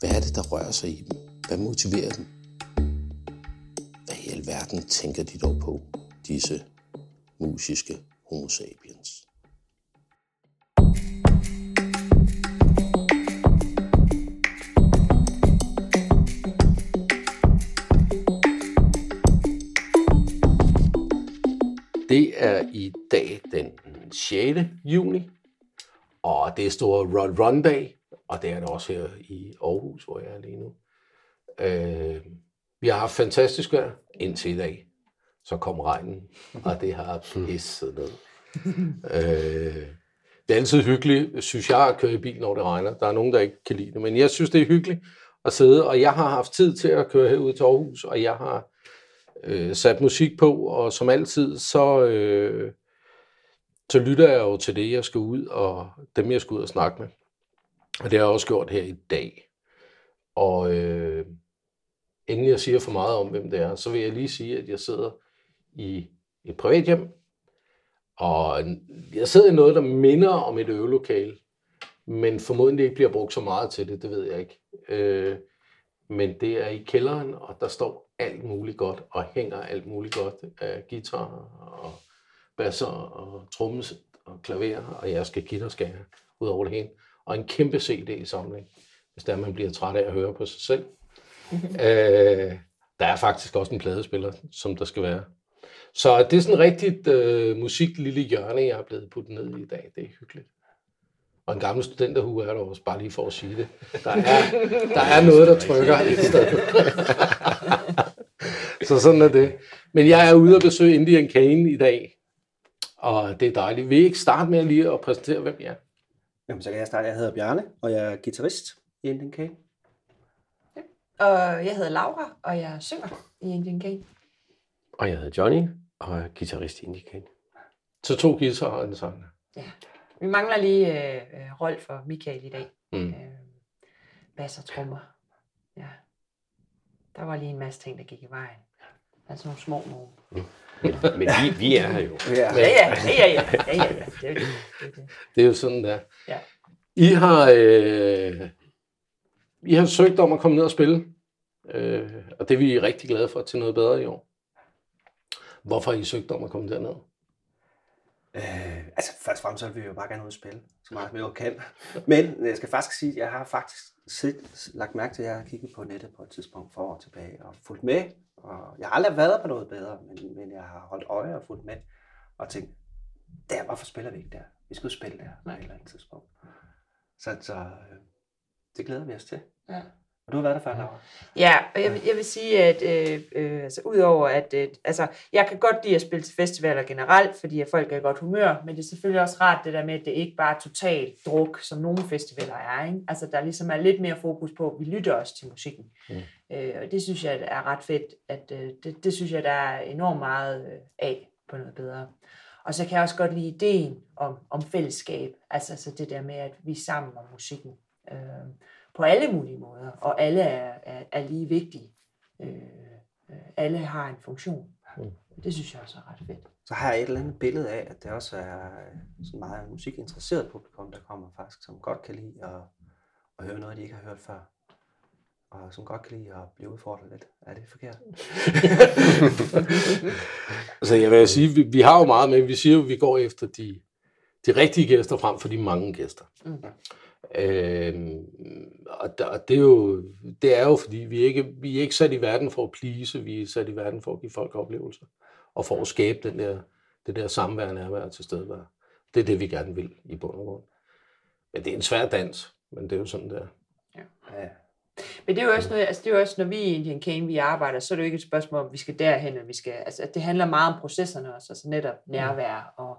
Hvad er det, der rører sig i dem? Hvad motiverer dem? Hvad i alverden tænker de dog på, disse musiske homo sapiens? Det er i dag den 6. juni, og det er store Run Run Day, og det er det også her i Aarhus, hvor jeg er lige nu. Øh, vi har haft fantastisk vejr indtil i dag. Så kom regnen, og det har pisset ned. øh, det er altid hyggeligt, synes jeg, at køre i bil, når det regner. Der er nogen, der ikke kan lide det, men jeg synes, det er hyggeligt at sidde, og jeg har haft tid til at køre herud til Aarhus, og jeg har øh, sat musik på, og som altid, så, øh, så lytter jeg jo til det, jeg skal ud, og dem, jeg skal ud og snakke med. Og det har jeg også gjort her i dag. Og øh, inden jeg siger for meget om, hvem det er, så vil jeg lige sige, at jeg sidder i et privat hjem, og jeg sidder i noget, der minder om et øvelokale, men formodentlig ikke bliver brugt så meget til det, det ved jeg ikke. Øh, men det er i kælderen, og der står alt muligt godt, og hænger alt muligt godt af guitar og basser og trommes og klaver, og jeg skal guitarskære ud over det hele. Og en kæmpe CD-samling, hvis der man bliver træt af at høre på sig selv. øh, der er faktisk også en pladespiller, som der skal være. Så det er sådan rigtigt øh, musik lille hjørne, jeg er blevet puttet ned i i dag. Det er hyggeligt. Og en gammel studenterhue er der også, bare lige for at sige det. Der er, der er noget, der trykker et sted. så sådan er det. Men jeg er ude og besøge Indian Cane i dag, og det er dejligt. Vil I ikke starte med lige at præsentere, hvem jeg er? Jamen, så kan jeg starte. Jeg hedder Bjarne, og jeg er guitarist i Indian Cane. Og jeg hedder Laura, og jeg synger i Indian Cane. Og jeg hedder Johnny, og er guitarist i Indian Cane. Så to guitarer og en sang. Ja. Vi mangler lige øh, øh, Rolf og Michael i dag. Mm. Øh, bass og trommer. Ja. Der var lige en masse ting, der gik i vejen. Altså nogle små nogen. Men vi, vi er her jo. Ja. Ja, ja, ja, ja, ja, ja, ja. Det er det. det, det. Det er jo sådan, der. Ja. I har, øh, I har søgt om at komme ned og spille, øh, og det er vi rigtig glade for til noget bedre i år. Hvorfor har I søgt om at komme derned? Øh, altså, først og fremmest så vil vi jo bare gerne ud og spille, så meget vi jo kan. Men jeg skal faktisk sige, at jeg har faktisk set, lagt mærke til, at jeg har kigget på nettet på et tidspunkt for år tilbage og fulgt med. Og jeg har aldrig været på noget bedre, men, men jeg har holdt øje og fulgt med og tænkt, der, hvorfor spiller vi ikke der? Vi skulle spille der på et eller andet tidspunkt. Så, så øh, det glæder vi os til. Ja. Og du har været der før, Laura? Ja, og jeg, vil- jeg vil sige, at øh, øh, altså, udover at, øh, altså, jeg kan godt lide at spille til festivaler generelt, fordi at folk er i godt humør, men det er selvfølgelig også rart det der med, at det ikke bare er total druk, som nogle festivaler er. Ikke? Altså, der ligesom er lidt mere fokus på, at vi lytter også til musikken. Mm. Øh, og det synes jeg er ret fedt, at øh, det, det synes jeg, der er enormt meget øh, af på noget bedre. Og så kan jeg også godt lide ideen om, om fællesskab, altså så det der med, at vi er sammen om musikken. Øh, på alle mulige måder, og alle er, er, er lige vigtige. Øh, øh, alle har en funktion. Mm. Det synes jeg også er ret fedt. så har jeg et eller andet billede af, at det også er øh, sådan meget musikinteresseret publikum, der kommer faktisk, som godt kan lide at, at høre noget, de ikke har hørt før. Og som godt kan lide at blive udfordret lidt. Er det forkert? Altså, jeg vil sige, vi, vi har jo meget med, vi siger jo, at vi går efter de, de rigtige gæster frem for de mange gæster. Mm. Øh, og, der, og det, er jo, det er jo, fordi vi ikke vi er ikke sat i verden for at plise, vi er sat i verden for at give folk oplevelser, og for at skabe den der, det der samvær, nærvær til stede. Det er det, vi gerne vil i bund og grund. Men det er en svær dans, men det er jo sådan der. Ja. Men det er jo også noget, altså det er jo også, når vi i Indian Cane, vi arbejder, så er det jo ikke et spørgsmål, om vi skal derhen, eller vi skal, altså det handler meget om processerne også, altså netop nærvær, og,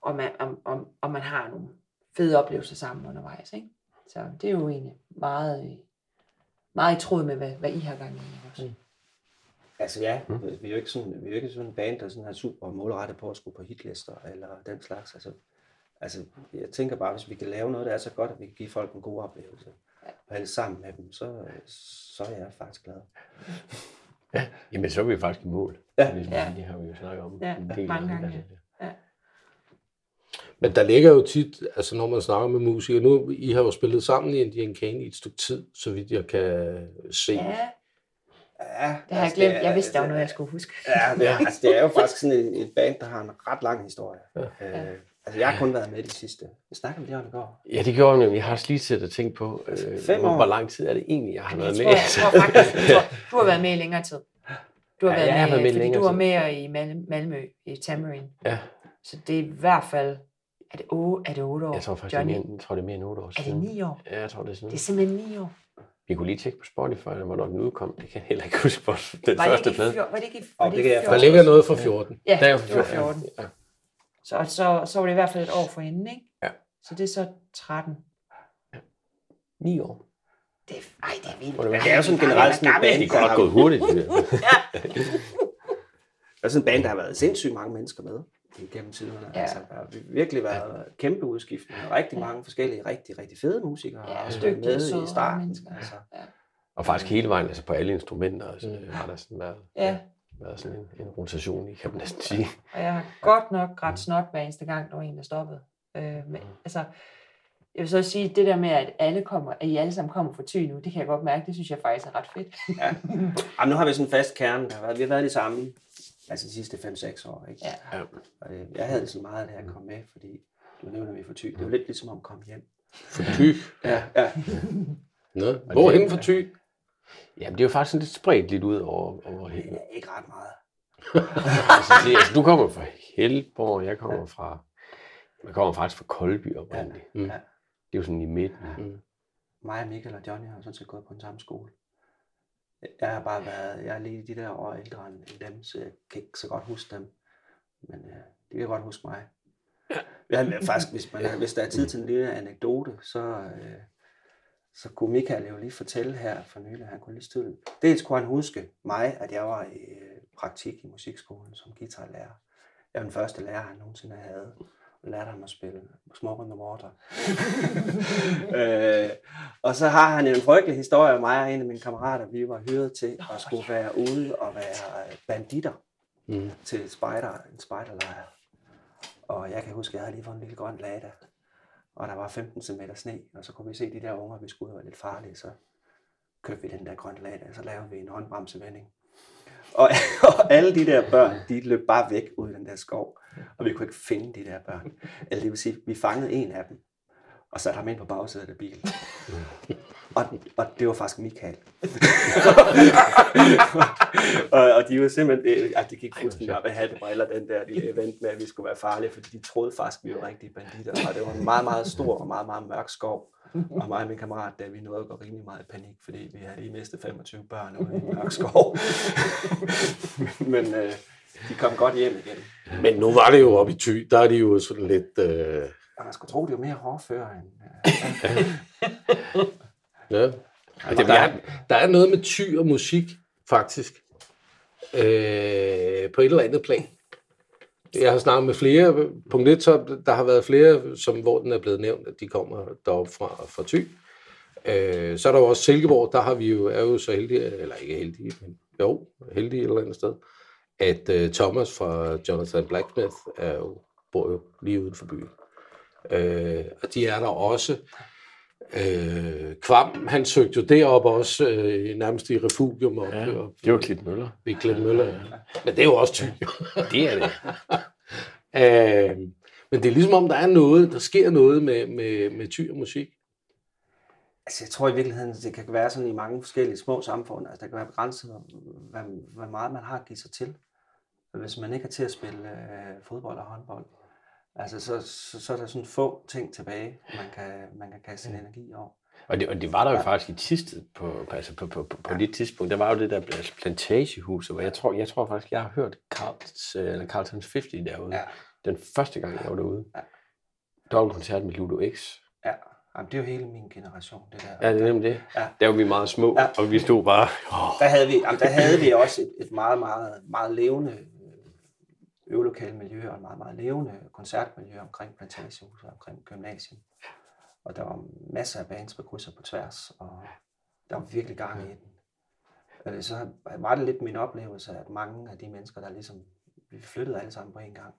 og man, om, om, om man har nogle fede oplevelser sammen undervejs, ikke? Så det er jo egentlig meget, øh, meget i tråd med, hvad, hvad I har gang i også. Mm. Altså ja, mm. vi er jo ikke sådan, vi er jo ikke sådan en band, der sådan er super målrettet på at skulle på hitlister eller den slags. Altså, altså, jeg tænker bare, hvis vi kan lave noget, der er så godt, at vi kan give folk en god oplevelse, og helst sammen med dem, så, så er jeg faktisk glad. Ja, jamen så er vi faktisk i mål. Ja. Ligesom, Ja. Det har vi jo snakket om. Ja, en del mange gange, Altså, Men der ligger jo tit, altså når man snakker med musikere, nu I har jo spillet sammen i Indian Cane i et stykke tid, så vidt jeg kan se. Ja, Ja, det har jeg glemt. Jeg vidste, der var noget, jeg skulle huske. Ja, det er, altså, det er jo faktisk sådan et, et band, der har en ret lang historie. Ja. Øh, altså, jeg har kun været med de sidste. Vi snakker om det om i går. Ja, det gjorde jeg. Jeg har også lige siddet og tænkt på, øh, Fem hvor, år. hvor lang tid er det egentlig, jeg har Jeg været tror, med. jeg tror faktisk, jeg tror, du har været med i længere tid. Du har Ja, været jeg har med, været med fordi længere du var tid. med i Mal- Malmø, i Tamarind. Ja, Så det er i hvert fald, er det, otte, er det 8 år? jeg tror faktisk, det er Johnny? mere, jeg tror, det er mere end 8 år Er det siden. 9 år? Ja, jeg tror, det er sådan Det er simpelthen 9 år. Vi kunne lige tjekke på Spotify, hvornår den udkom. Det kan jeg heller ikke huske på den Var det første plade. var det ikke i var det det ikke i Der 14? ligger noget fra 14. Ja, Der er jo det var 14. 14. Ja. Så, så, så var det i hvert fald et år for hende, ikke? Ja. Så det er så 13. 9 år. Det er, ej, det er vildt. Det det er jo sådan generelt sådan et Gammel. band, Det er der godt har, gået hurtigt. Det der. der er sådan en band, der har været sindssygt mange mennesker med igennem tiderne. Ja. Altså, der har virkelig været kæmpe udskiftning. og Rigtig mange forskellige, rigtig, rigtig fede musikere Ja, har været med søde i starten. mennesker. Altså, Og faktisk hele vejen, altså på alle instrumenter, altså, har der sådan været, Ja, været sådan en, en rotation i, kan man næsten sige. og jeg har godt nok ret snot hver eneste gang, der var en, der stoppede. Øh, men, altså, jeg vil så sige, det der med, at alle kommer, at I alle sammen kommer fra Thy nu, det kan jeg godt mærke, det synes jeg faktisk er ret fedt. ja. Jamen, nu har vi sådan en fast kerne. Der har været, vi har været det samme altså de sidste 5-6 år. Ikke? Ja. Ja. Og, øh, jeg havde så meget, da jeg kom med, fordi du nævner, vi for ty. Det var lidt ligesom om at komme hjem. For Thy. Ja, ja. Nå, hvorhen for Thy? Jamen, det er jo faktisk sådan lidt spredt lidt ud over, over hele. ja ikke ret meget. altså, det, altså, du kommer fra Helborg, jeg kommer fra, jeg kommer faktisk fra Koldby oprindeligt. Mm. Ja. Det er jo sådan i midten. Mig og Michael og Johnny har sådan set gået på den samme skole. Jeg har bare været, jeg er lige de der år ældre end dem, så jeg kan ikke så godt huske dem. Men øh, de kan godt huske mig. Ja, men faktisk, hvis, man, hvis der er tid til en lille anekdote, så, øh, så kunne Michael jo lige fortælle her for nylig, han kunne lige stille. Dels kunne han huske mig, at jeg var i øh, praktik i musikskolen som guitarlærer. Jeg var den første lærer, han nogensinde havde. Og lærte ham at spille Smoke on the Water. øh, og så har han en frygtelig historie om mig og en af mine kammerater. Vi var hyret til at skulle være ude og være øh, banditter Mm. til spider, en spejderlejr. Og jeg kan huske, at jeg havde lige fået en lille grøn lada, og der var 15 cm sne, og så kunne vi se de der unger, vi skulle ud og være lidt farlige, så købte vi den der grønne lada, og så lavede vi en håndbremsevending. Og, og alle de der børn, de løb bare væk ud i den der skov, og vi kunne ikke finde de der børn. Eller det vil sige, vi fangede en af dem, og satte ham ind på bagsædet af bilen. Og, og det var faktisk Michael. og, og de var simpelthen, det, altså, det gik fuldstændig op af hattebriller, den der lille event med, at vi skulle være farlige, fordi de troede faktisk, vi var rigtige banditter. Og det var en meget, meget stor og meget, meget mørk skov. Og mig og min kammerat, da vi nåede at gå rimelig meget i panik, fordi vi havde lige mistet 25 børn ude i en mørk skov. Men øh, de kom godt hjem igen. Men nu var det jo oppe i Thy, der er de jo sådan lidt... Øh, Og man skulle tro, det var mere hårdfør end... Øh, ja. Og der, er, der er noget med Thy og musik, faktisk. Øh, på et eller andet plan. Jeg har snakket med flere. Punkt 1, så der har været flere, som, hvor den er blevet nævnt, at de kommer deroppe fra, fra Thy. Øh, så er der jo også Silkeborg, der har vi jo, er jo så heldige, eller ikke heldige, men jo, heldige et eller andet sted, at uh, Thomas fra Jonathan Blacksmith er jo, bor jo lige uden for byen. Øh, og de er der også. Øh, Kvam, han søgte jo deroppe også, øh, nærmest i refugium op, Ja, op det var Klit Møller. ved Glenn Møller. Ja. Men det er jo også Thy. Det er det. øh, men det er ligesom om, der er noget, der sker noget med, med, med Thy og musik. Altså, jeg tror i virkeligheden, det kan være sådan i mange forskellige små samfund. Altså, der kan være begrænset, hvad, hvad meget man har at give sig til. Hvis man ikke har til at spille øh, fodbold og håndbold, altså, så, så, så er der sådan få ting tilbage, man kan, man kan kaste sin energi over. Og det, og det var der jo faktisk i Tisted på, altså på, på, på, på det tidspunkt. Der var jo det der altså plantagehus, hvor jeg tror, jeg tror faktisk, jeg har hørt Carltons, eller Carltons 50 derude. Ja. Den første gang, jeg var derude. Ja. Dobbeltkoncert med Ludo X. Ja, Jamen, det er jo hele min generation, det der. Ja, det er nemlig det. Ja. Der var vi meget små, Ja. ja. og vi stod bare... Oh, Der havde vi, jamen, der havde vi også et, et meget, meget, meget levende øh, øvelokale miljø og et meget, meget levende koncertmiljø omkring plantagehuset og omkring gymnasiet. Og der var masser af bands på kryds og på tværs, og der var virkelig gang i den. Øh, Så var det lidt min oplevelse, at mange af de mennesker, der ligesom, vi flyttede alle sammen på en gang,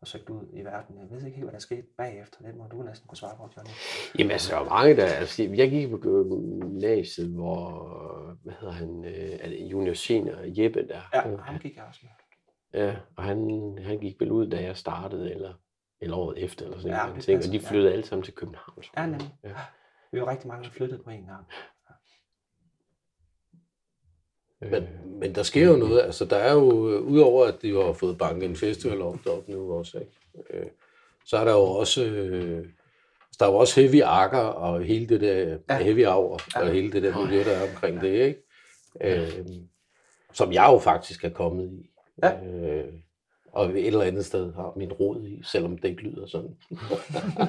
og søgte ud i verden. Jeg ved ikke helt, hvad der skete bagefter. Det må du næsten kunne svare på, Johnny. Jamen altså, der var mange, der... Altså, jeg gik på gymnasiet, hvor... Hvad hedder han? Øh, junior senior Jeppe der? Ja, ham gik jeg også med. Ja, og han, han gik vel ud, da jeg startede, eller, eller året efter, eller sådan Ja, ja, det ting, og de ja. flyttede alle sammen til København. tror Ja, nemlig. Ja. Vi var rigtig mange, der flyttede på en gang. Men, men der sker jo noget. Altså, der er jo, øh, udover at de har fået banket en festival op deroppe nu også, ikke? Øh, så er der jo også, øh, der er jo også Heavy Akker og hele det der Ja. ja. Heavy Hour og hele det der miljø, der er omkring det, ikke? Øh, som jeg jo faktisk er kommet i. Ja. Øh, og et eller andet sted har min rod i, selvom det ikke lyder sådan.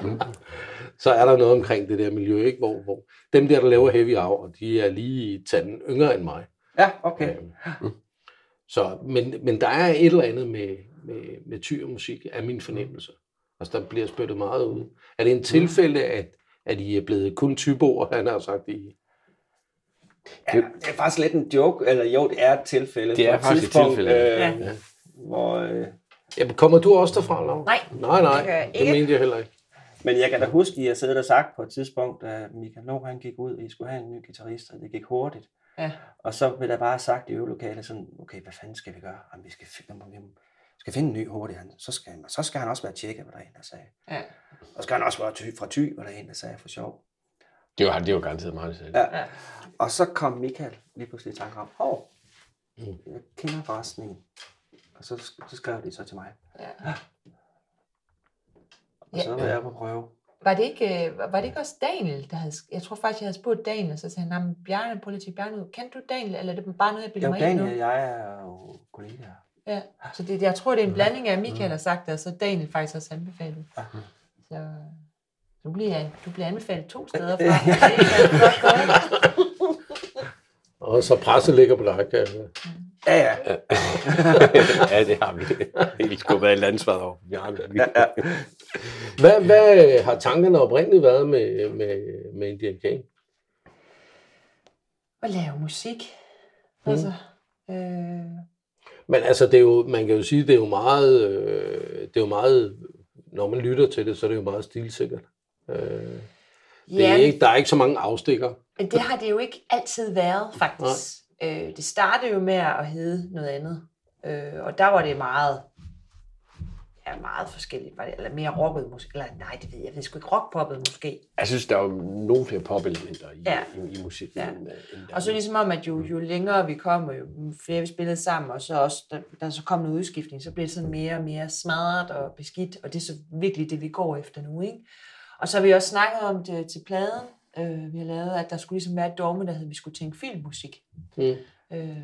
så er der noget omkring det der miljø, ikke? Hvor, hvor dem der, der laver Heavy Hour, de er lige tanden yngre end mig. Ja, okay. Øhm, Så, men, men der er et eller andet med, med, med tyrmusik, er min fornemmelse. Altså, der bliver spyttet meget ud. Er det en tilfælde, at, at I er blevet kun tyboer, han har sagt i? Ja, det er faktisk lidt en joke, eller jo, det er et tilfælde. Det er på et faktisk et tidspunkt, tilfælde, Øh, ja. Hvor, øh, Ja, kommer du også derfra, Laura? Nej, Nej, nej, det jeg det mente jeg heller ikke. men jeg kan da huske, at jeg siddet og sagt på et tidspunkt, da Michael Noh, han gik ud, I skulle have en ny guitarist, og det gik hurtigt. Ja. Og så blev der bare sagt i øvelokalet sådan, okay, hvad fanden skal vi gøre? Jamen, vi skal, finde, vi skal finde en ny hurtigt. Han, så, skal, så skal han også være tjekke, var der en, der sagde. Ja. Og så skal han også være ty, fra ty, var der en, der sagde for sjov. Det var, det var garanteret meget det. Ja. Ja. Og så kom Michael lige pludselig i tanke om, hov, jeg kender forresten en. Og så, så skrev de så til mig. Ja. Og så var jeg på prøve. Var det, ikke, øh, var det ikke også Daniel, der havde... Jeg tror faktisk, jeg havde spurgt Daniel, og så sagde han, "Nå, men Bjarne, prøv lige tjekke Bjarne ud. Kendte du Daniel, eller er det bare noget, jeg bilder mig ind Daniel nu? og jeg er jo kollegaer. Ja. Så det, jeg tror, det er en blanding af, Michael har sagt det, og så Daniel faktisk også anbefalet. Så du bliver, du bliver anbefalet to steder fra. Og så presset ligger på dig, kan jeg. Ja, ja. ja, det har vi. Vi skubbet alt ansvaret over. Vi har ja, ja. Hvad, hvad har tankerne oprindeligt været med, med, med Indian King? At lave musik. Altså, øh, Men altså, det er jo, man kan jo sige, det er jo meget, øh, det er jo meget, når man lytter til det, så er det jo meget stilsikkert. Øh, det er ja, ikke, der er ikke så mange afstikker. Men det har det jo ikke altid været, faktisk. Øh, det startede jo med at hedde noget andet. Øh, og der var det meget, ja, meget forskelligt. Var det, eller mere rocket måske. Eller nej, det ved jeg, jeg ved sgu ikke. Rockpoppet måske. Jeg synes, der er jo nogle flere popelementer i, Ja. i, i musikken. Ja. End, end Og så er. ligesom om, at jo, jo længere vi kom, jo flere vi spillede sammen, og så også, da der så kom noget udskiftning, så blev det sådan mere og mere smadret og beskidt, og det er så virkelig det, vi går efter nu, ikke? Og så har vi også snakket om det til pladen, øh, vi har lavet, at der skulle ligesom være et dogme, der hed, at vi skulle tænke filmmusik. Mm. Øh,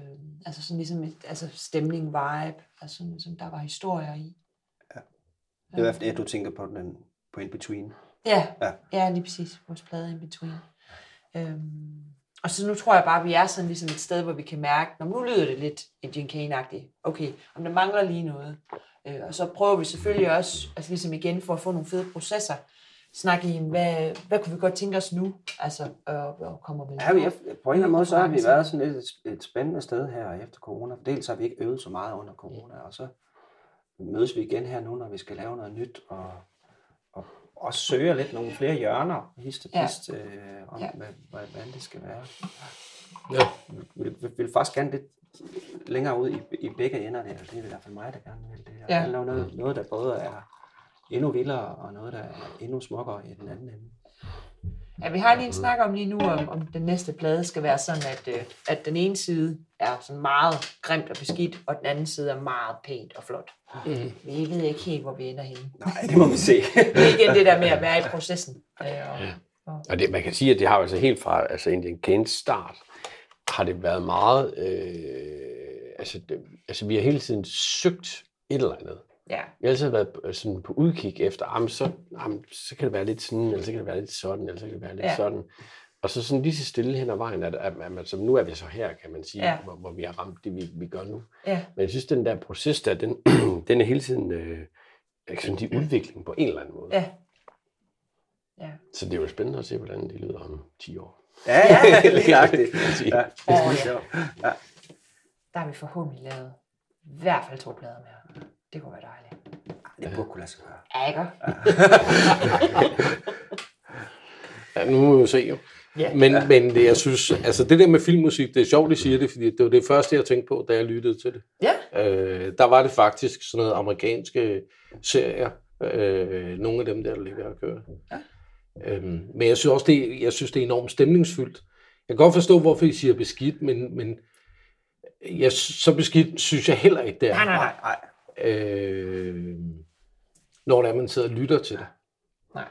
altså sådan ligesom et, altså stemning, vibe, altså sådan, ligesom der var historier i. Det er i hvert fald det, du tænker på, den, på In Between. Ja, Ja. ja. ja lige præcis. Vores plade in between. Øhm, og så nu tror jeg bare, at vi er sådan ligesom et sted, hvor vi kan mærke, når nu lyder det lidt Indian Kane-agtigt. Okay, om der mangler lige noget. Øh, og så prøver vi selvfølgelig også, altså ligesom igen, for at få nogle fede processer, snakke i, hvad, hvad kunne vi godt tænke os nu? Altså, og, og kommer vel Ja, vi er, på en eller anden måde, så har vi været sådan lidt et, et spændende sted her efter corona. Dels har vi ikke øvet så meget under corona, og så mødes vi igen her nu, når vi skal lave noget nyt, og, og også søger lidt nogle flere hjørner, hist og Ja. pist, øh, om, Ja. hvad, hvad, hvordan det skal være. Ja. Vi vil, vil faktisk gerne lidt længere ud i, i begge ender der. Det er i hvert fald mig, der gerne vil det. Jeg Ja. vil lave noget, noget, der både er endnu vildere, og noget, der er endnu smukkere i den anden ende. Ja, vi har lige en snak om lige nu, om, om den næste plade skal være sådan, at, øh, at den ene side er sådan meget grimt og beskidt, og den anden side er meget pænt og flot. Mm. Vi ved ikke helt, hvor vi ender henne. Nej, det må vi se. Det er igen det der med at være i processen. Øh, og, Og det, man kan sige, at det har jo altså helt fra altså Indian Kens start, har det været meget, øh, altså, det, altså vi har hele tiden søgt et eller andet. Ja. Vi har altid været øh, sådan på udkig efter, jamen, så, jamen, så kan det være lidt sådan, eller så kan det være lidt sådan, eller så kan det være lidt Ja. ja. sådan. Og så sådan lige så stille hen ad vejen, at, at, at man, så nu er vi så her, kan man sige, Ja. ja. hvor, hvor vi har ramt det, vi, vi gør nu. ja. Men jeg synes, den der proces der, den, den er hele tiden øh, sådan de udvikling på en eller anden måde. Ja. Ja. Så det er jo spændende at se, hvordan det lyder om 10 år. Ja, ja, lige nøjagtigt. Ja, er skide ja. sjovt. Der har vi forhåbentlig lavet i hvert fald to plader mere. Det kunne være dejligt. Det burde kunne lade sig gøre. Ja, ikke? Ja, nu må vi jo se jo. Ja. Men, ja. men det, jeg synes, altså det der med filmmusik, det er sjovt, at siger det, fordi det var det første, jeg tænkte på, da jeg lyttede til det. Ja. Øh, der var det faktisk sådan noget amerikanske serier, øh, nogle af dem der, der ligger og kører. Ja. Øhm, men jeg synes også, det, jeg synes, det er enormt stemningsfyldt. Jeg kan godt forstå, hvorfor I siger beskidt, men, men jeg, så beskidt synes jeg heller ikke, det er. Nej, nej, nej. Øh, når det er, man sidder og lytter til det. Nej.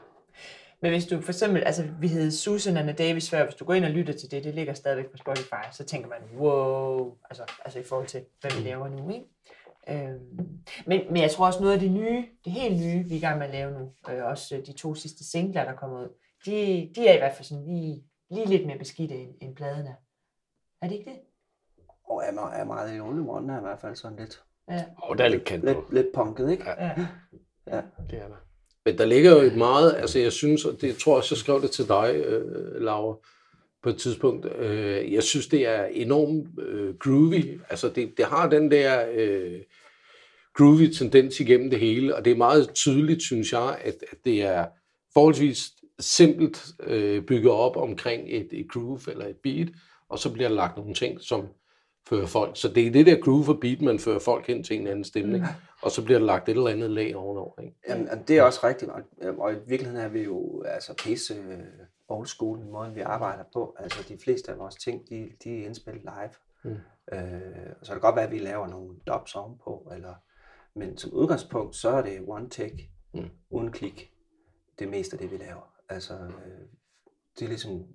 Men hvis du for eksempel, altså vi hed Susan and Davis før, hvis du går ind og lytter til det, det ligger stadigvæk på Spotify, så tænker man, wow, altså, altså i forhold til, hvad vi laver nu, ikke? Øhm, men, men jeg tror også noget af det nye, det helt nye, vi er i gang med at lave nu, øh, også øh, de to sidste singler, der kommer ud, de, de er i hvert fald sådan lige, lige lidt mere beskidte end, end pladerne. Er det ikke det? Og er, meget- er meget i only one, er i hvert fald sådan lidt, Ja. Og der er lidt kant lidt, på. lidt punket, ikke? ja. Ja. Det er der. Men der ligger jo et meget, altså jeg synes, og det tror jeg også, jeg skrev det til dig, øh, Laura, på et tidspunkt. Øh, jeg synes, det er enormt øh, groovy. Altså det, det har den der øh, groovy tendens igennem det hele, og det er meget tydeligt, synes jeg, at, at det er forholdsvis simpelt øh, bygget op omkring et, et groove eller et beat, og så bliver der lagt nogle ting, som fører folk. Så det er det der groove og beat, man fører folk hen til en anden stemning, og så bliver der lagt et eller andet lag ovenover. Ikke? Jamen, det er også rigtigt, og, og i virkeligheden er vi jo altså pisse øh, old school i måden, vi arbejder på. Altså de fleste af vores ting, de, de er indspillet live. Mm. Øh, så kan det godt være, at vi laver nogle dubs ovenpå, eller, men som udgangspunkt, så er det one take, Mm. mm. uden klik, det meste af det, vi laver. Altså, øh, det er ligesom,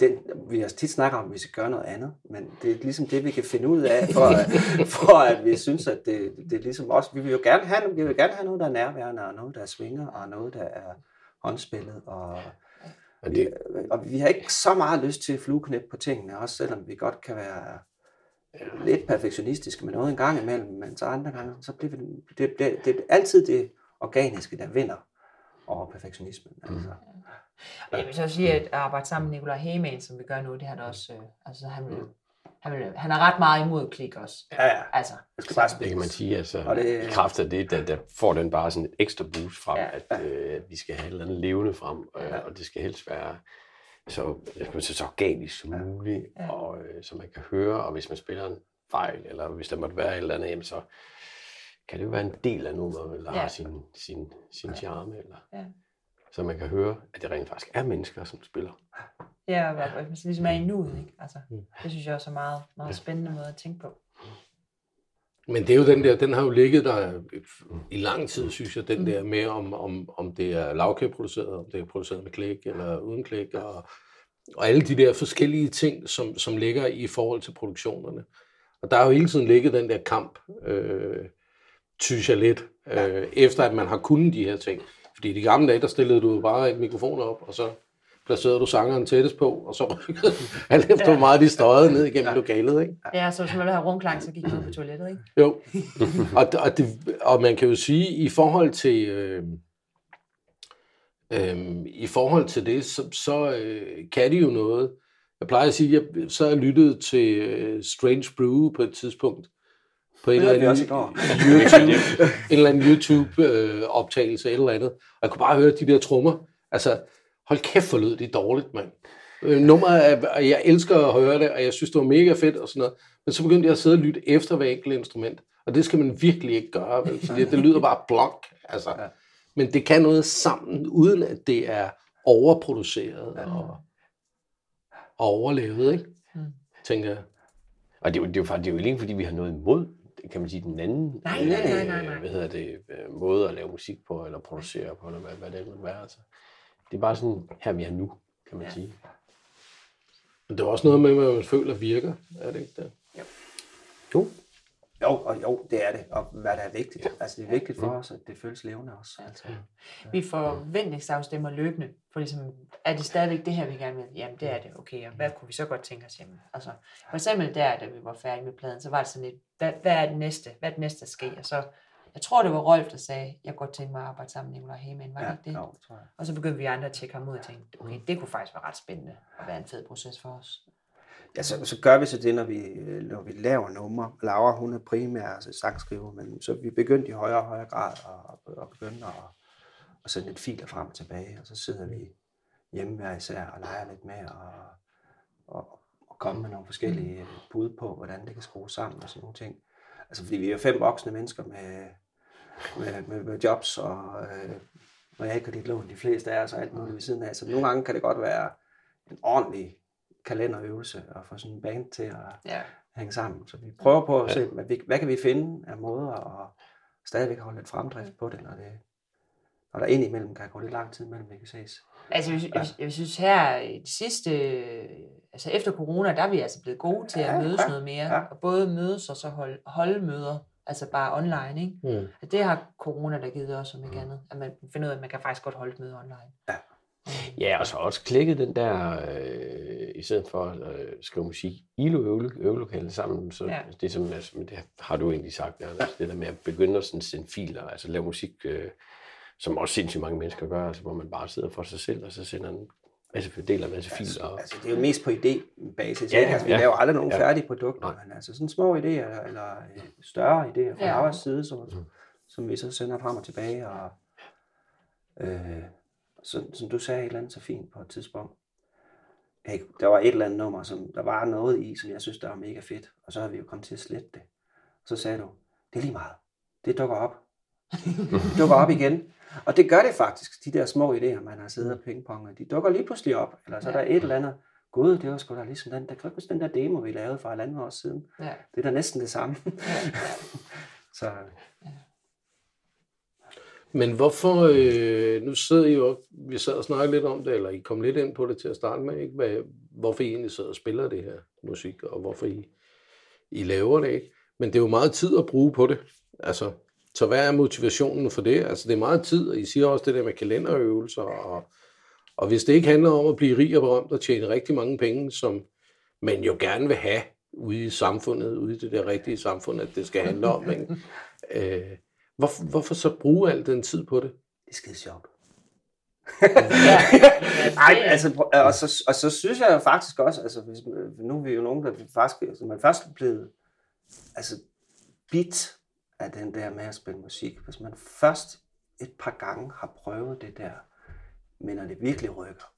den, vi har tit snakket om, at vi skal gøre noget andet, men det er ligesom det, vi kan finde ud af, for, at, for at vi synes, at det, det er ligesom også, vi vil jo gerne have, vi vil gerne have noget, der er nærværende, og noget, der er svinger, og noget, der er håndspillet, og, Og vi, det, og vi har ikke så meget lyst til at flueknæp på tingene, også selvom vi godt kan være lidt perfektionistiske med noget en gang imellem, men så andre gange, så bliver vi, det, det, det er altid det organiske, der vinder over perfektionismen. Altså. Og jeg vil så sige, at arbejde sammen med Nikolaj Hegemann, som vi gør nu, det har der også, øh, altså han, vil, han, vil, han er ret meget imod klik også. Ja, ja. Altså, Det skal bare det kan man sige, altså, Og det- det, i kraft af det, der, der får den bare sådan et ekstra boost frem, Ja. ja. at, øh, vi skal have et eller andet levende frem, øh, Ja. og det skal helst være så, sige, så organisk som muligt, Ja. ja. og øh, så man kan høre, og hvis man spiller en fejl, eller hvis der måtte være et eller andet, jamen, så kan det jo være en del af nummeret, eller Ja. ja. har sin, sin, sin charme, eller, Ja. så man kan høre, at det rent faktisk er mennesker, som spiller. ja, og man ligesom er i nuet, ikke? Altså, Mm. det synes jeg også er meget, meget spændende måde at tænke på. Men det er jo den der, den har jo ligget der i lang tid, synes jeg, den der med, om, om, om det er lavkædeproduceret, om det er produceret med klik eller uden klik, og, og alle de der forskellige ting, som, som ligger i forhold til produktionerne. Og der har jo hele tiden ligget den der kamp, øh, synes jeg lidt, øh, efter at man har kunnet de her ting. Fordi i de gamle dage, der stillede du bare et mikrofon op, og så placerede du sangeren tættest på, og så rykkede alt efter, hvor meget de støjede ned igennem ja. lokalet, ikke? Ja, så hvis man vil have rumklang, så gik man på toilettet, ikke? Jo, og, og, det, og man kan jo sige, i forhold til, øh, øh, i forhold til det, så, så øh, kan det jo noget. Jeg plejer at sige, at jeg, så jeg lyttet til øh, Strange Brew på et tidspunkt, på en Det eller anden. YouTube, en eller anden YouTube-optagelse, eller andet. Og jeg kunne bare høre de der trommer. Altså, hold kæft, for lød de dårligt, mand. Øh, Nummeret er, og jeg elsker at høre det, og jeg synes, det var mega fedt og sådan noget. Men så begyndte jeg at sidde og lytte efter hver enkelt instrument. Og det skal man virkelig ikke gøre, vel? Fordi det lyder bare blok. Altså. Ja. Men det kan noget sammen, uden at det er overproduceret og, og overlevet, ikke? Mm. Tænker jeg. Og det er jo, det er jo faktisk det er jo ikke fordi, vi har noget imod, kan man sige, den anden Nej, nej, nej, nej, nej. øh, hvad hedder det, øh, måde at lave musik på, eller producere på, eller hvad, hvad det måtte være. Altså. Det er bare sådan, her vi er nu, kan man ja. sige. Men det er også noget med, hvad man føler virker, er det ikke det? Jo, Jo, og jo, det er det. Og hvad der er vigtigt. Altså, det er vigtigt for os, at det føles levende også. Altså. Vi forventningsafstemmer løbende, for ligesom, er det stadigvæk det her, vi gerne vil? Jamen, det er det, okay, og hvad kunne vi så godt tænke os hjemme? Altså, for eksempel der, da vi var færdige med pladen, så var det sådan lidt, hvad, hvad er det næste? Hvad er det næste, der sker? Og så, jeg tror, det var Rolf, der sagde, jeg godt tænke mig at arbejde sammen med Nicolai Hemann, var det Ja, ikke det? jo, tror jeg. Og så begyndte vi andre at tjekke ham ud og tænkte, okay, det kunne faktisk være ret spændende og være en fed proces for os. Ja, så, så gør vi så det, når vi, når vi laver numre. Laura, hun er primær altså sangskriver, men så vi begyndte i højere og højere grad at, at begynde at, at sende lidt filer frem og tilbage, og så sidder vi hjemme hver især og leger lidt med og, og, og komme med nogle forskellige bud på, hvordan det kan skrues sammen og sådan nogle ting. Altså, fordi vi er fem voksne mennesker med, med, med, med jobs og øh, realkreditlån, de fleste af os og alt muligt ved siden af. Så nogle gange kan det godt være en ordentlig kalenderøvelse at få sådan en band til at Ja. hænge sammen. Så vi prøver på at se, hvad, vi, hvad kan vi finde af måder at stadigvæk holde lidt fremdrift på det, når, det, når der indimellem kan gå lidt lang tid, mellem vi kan ses. Altså, jeg, jeg, jeg synes her, i det sidste, altså efter corona, der er vi altså blevet gode til at Ja, mødes ja, noget mere. ja. Og både mødes og så holde, holde møder, altså bare online, ikke? Mm. At det har corona der givet os, om ikke andet. At man finder ud af, at man kan faktisk godt holde et møde online. Ja. Ja, og så også klikket den der, øh, i stedet for at øh, skrive musik i øve, øvelokalet sammen, så Ja. ja. det, som, altså, men det har du egentlig sagt, ja, altså, det der med at begynde at sådan sende filer, altså lave musik, øh, som også sindssygt mange mennesker gør, altså, hvor man bare sidder for sig selv, og så sender en masse, deler en masse filer. Og, Altså, det er jo mest på idébasis. Ja, ikke? altså, vi ja. laver aldrig nogen Ja. færdige produkter, Nej. men altså sådan små idéer, eller øh, større idéer fra Ja. ja. vores side, som, som vi så sender frem og tilbage. Og, øh, så, som du sagde et eller andet så fint på et tidspunkt. Hey, der var et eller andet nummer, som der var noget i, som jeg synes, der var mega fedt. Og så har vi jo kommet til at slette det. Så sagde du, det er lige meget. Det dukker op. Det dukker op igen. Og det gør det faktisk, de der små idéer, man har siddet og pingponget. De dukker lige pludselig op. Eller så er der et eller andet. Gud, det var sgu da ligesom den, der kan huske den der demo, vi lavede for halvanden år siden. Ja. Det er da næsten det samme. Ja, så Men hvorfor, øh, nu sidder I jo, vi sad og snakkede lidt om det, eller I kom lidt ind på det til at starte med, ikke? Hvad, hvorfor I egentlig sidder og spiller det her musik, og hvorfor I, I laver det, ikke? Men det er jo meget tid at bruge på det. Altså, så hvad er motivationen for det? Altså, det er meget tid, og I siger også det der med kalenderøvelser, og, og hvis det ikke handler om at blive rig og berømt og tjene rigtig mange penge, som man jo gerne vil have ude i samfundet, ude i det der rigtige samfund, at det skal handle om, ikke? Øh, hvorfor, hvorfor så bruge al den tid på det? det er skide sjovt. ja. Nej, det- altså, og så, og så synes jeg faktisk også, altså, hvis, nu er vi jo nogen, der faktisk, altså, man først er blevet altså, bit af den der med at spille musik. Hvis man først et par gange har prøvet det der, men når det virkelig rykker,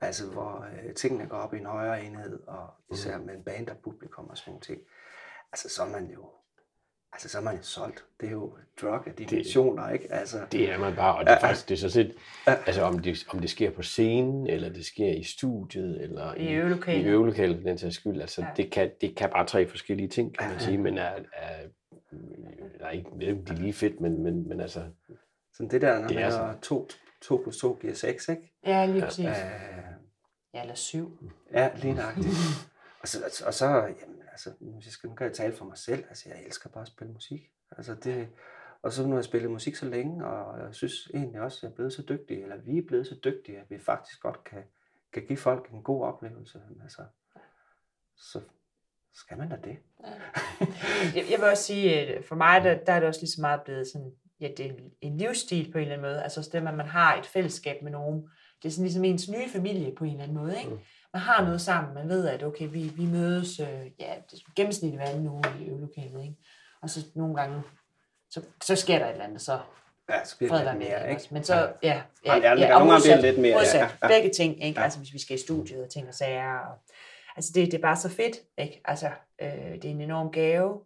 altså hvor øh, tingene går op i en højere enhed, og især med en band og publikum og sådan nogle ting, altså så er man jo, altså så er man solgt. Det er jo drug af dimensioner, ikke? Altså, Det er man bare, og det er Ja. faktisk, det er så set, Ja. altså om det, om det sker på scenen, eller det sker i studiet, eller I øvelokalet. i øvelokalet, den sags skyld, altså Ja. det, kan, det kan bare tre forskellige ting, kan man sige, men er, er, er ikke, jeg ved ikke, om de er lige fedt, men, men, men altså, sådan det der, når Det er man er 2 to plus 2 giver 6, ikke? Ja, lige præcis. Øh, Ja, eller syv. Ja, lige nøjagtigt. og så, og så- og så jamen, altså, hvis jeg skal, nu kan jeg tale for mig selv, altså jeg elsker bare at spille musik. Altså det, og så nu har jeg spillet musik så længe, og jeg synes egentlig også, at jeg er blevet så dygtig, eller vi er blevet så dygtige, at vi faktisk godt kan, kan give folk en god oplevelse. Altså, så skal man da det. Jeg, jeg vil også sige, for mig, der, der er det også lige så meget blevet sådan, ja, det er en, livsstil på en eller anden måde. Altså det, at man har et fællesskab med nogen. Det er sådan ligesom ens nye familie på en eller anden måde, ikke? Man har noget sammen, man ved, at okay, vi, vi mødes, øh, ja, det gennemsnitligt hver anden uge i øvelokalet, ikke? Og så nogle gange, så, så sker der et eller andet, så Ja, så bliver det lidt mere, ikke? ikke? Men så, ja, ja, Ja, ja, ja, nogle og modsat, lidt mere, modsat, ja, ja. begge ting, ikke? Ja. Altså hvis vi skal i studiet og ting og sager, og, altså det, det er bare så fedt, ikke? Altså, øh, det er en enorm gave,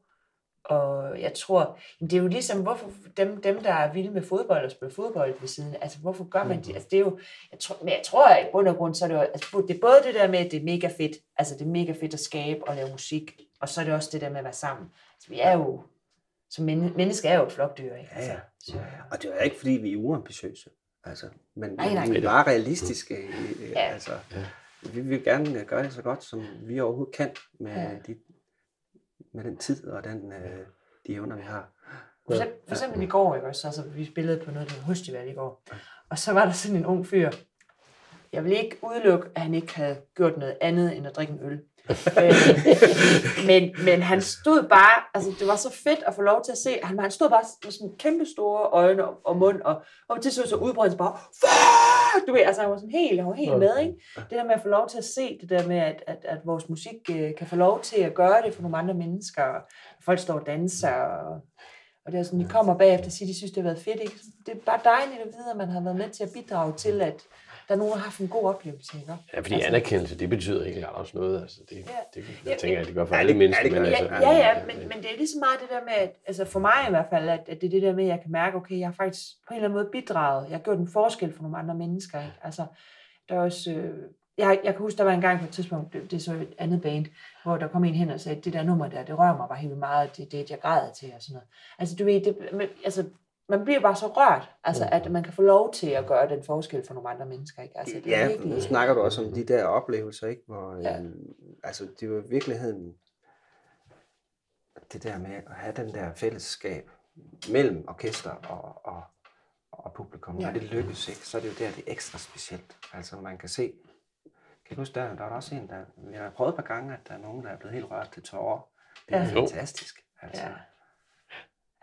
og jeg tror, det er jo ligesom, hvorfor dem, dem der er vilde med fodbold og spiller fodbold ved siden, altså hvorfor gør man det? Altså det er jo, jeg tror, men jeg tror, at i bund og grund, så er det jo, altså, det er både det der med, at det er mega fedt, altså det er mega fedt at skabe og lave musik, og så er det også det der med at være sammen. Altså vi er jo, som men, mennesker er jo et flokdyr, ikke? Ja, ja. Altså, så, Og det er ikke, fordi vi er uambitiøse. Altså, men, Nej, nej. men vi er bare realistiske. Ja. Altså, vi vil gerne gøre det så godt, som vi overhovedet kan med, Ja. de, med den tid og den, øh, de evner, vi har. For eksempel, for eksempel i går, ikke også? Altså, vi spillede på noget, der hedder Høstival i går. Og så var der sådan en ung fyr. Jeg vil ikke udelukke, at han ikke havde gjort noget andet end at drikke en øl. Øh, men, men han stod bare, altså det var så fedt at få lov til at se, han, han stod bare med sådan kæmpe store øjne og, og mund, og, og til så udbredte sig bare, fuck, du ved, altså han var sådan helt, han var helt med, ikke? Det der med at få lov til at se, det der med, at, at, at vores musik øh, kan få lov til at gøre det for nogle andre mennesker, og folk står og danser, og, og det er sådan, de kommer bagefter og siger, de synes, det har været fedt, ikke? Det er bare dejligt at vide, at man har været med til at bidrage til, at der er nogen, der har haft en god oplevelse, ikke? Ja, fordi anerkendelse, det betyder ikke engang også noget. Altså, det, Ja. det, Ja, jeg tænker, at det gør for Ja, alle det- mennesker. ja, det men det. altså, Ja, ja, ja men, men det er lige så meget det der med, at, altså for mig i hvert fald, at, at det er det der med, at jeg kan mærke, okay, jeg har faktisk på en eller anden måde bidraget. Jeg har gjort en forskel for nogle andre mennesker. Ikke? Altså, der er også, øh, jeg, jeg kan huske, der var en gang på et tidspunkt, det, det er så et andet band, hvor der kom en hen og sagde, det der nummer der, det rører mig bare helt meget, det, det jeg græder til og sådan noget. Altså du ved, det, men, altså, man bliver bare så rørt, altså at man kan få lov til at gøre den forskel for nogle andre mennesker. Ikke? Altså, det er Ja, virkelig, nu snakker du også om de der oplevelser, ikke? Hvor, Ja. ja. altså, det var i virkeligheden det der med at have den der fællesskab mellem orkester og, og, og publikum. Ja. Når det lykkes, ikke? så er det jo der, det er ekstra specielt. Altså, man kan se, kan du huske, der, der var der også en, der, jeg har prøvet et par gange, at der er nogen, der er blevet helt rørt til tårer. Det er Ja. fantastisk. Altså, ja.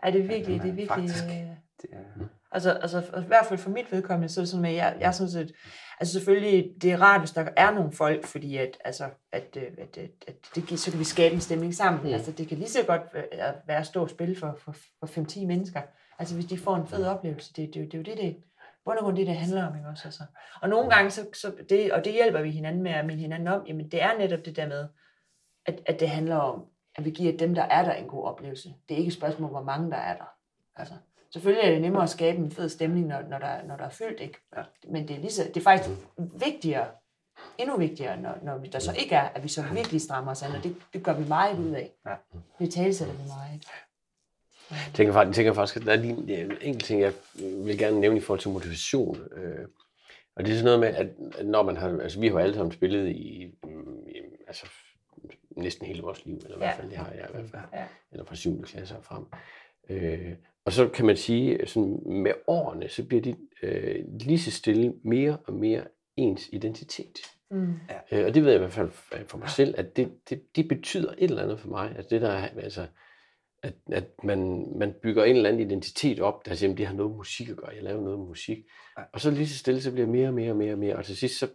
Ja, det er virkelig, det er virkelig... faktisk- øh, det er, Altså, altså i hvert fald for mit vedkommende, så er det sådan med, jeg, jeg synes, at altså selvfølgelig, det er rart, hvis der er nogle folk, fordi at, altså, at, øh, at, at, at det, så kan vi skabe en stemning sammen. Mm. Altså, det kan lige så godt være- at stå og spille for, for, for 5-10 mennesker. Altså, hvis de får en fed oplevelse, det, det, det er jo det, det bund og grund det, det handler om, ikke også? Altså. Og nogle gange, så, så det, og det hjælper vi hinanden med at minde hinanden om, jamen det er netop det der med, at, at det handler om, at vi giver dem, der er der, en god oplevelse. Det er ikke et spørgsmål, hvor mange der er der. Altså, selvfølgelig er det nemmere at skabe en fed stemning, når, når, der, når der er fyldt, ikke? Men det er, lige så, det er faktisk vigtigere, endnu vigtigere, når, når vi- der så ikke er, at vi så virkelig strammer os an, og det, det gør vi meget ud af. Ja. Det talesætter vi meget. Jeg tænker, jeg tænker faktisk, at der er lige en en enkelt ting, jeg vil gerne nævne i forhold til motivation. Øh, og det er sådan noget med, at, når man har, altså vi har alle sammen spillet i, i altså, næsten hele vores liv, eller i hvert Ja. fald, det har jeg i hvert fald, Ja. eller fra 7. klasse og frem. Øh, og så kan man sige, sådan med årene, så bliver de øh, lige så stille mere og mere ens identitet. Mm. Øh, og det ved jeg i hvert fald f- for mig selv, at det, det, det betyder et eller andet for mig. Altså det der, er- altså, at, at man, man bygger en eller anden identitet op, der siger, at det har noget med musik at gøre, jeg laver noget med musik. Ja. Og så lige så stille, så bliver mere og mere og mere og mere, og til sidst, så,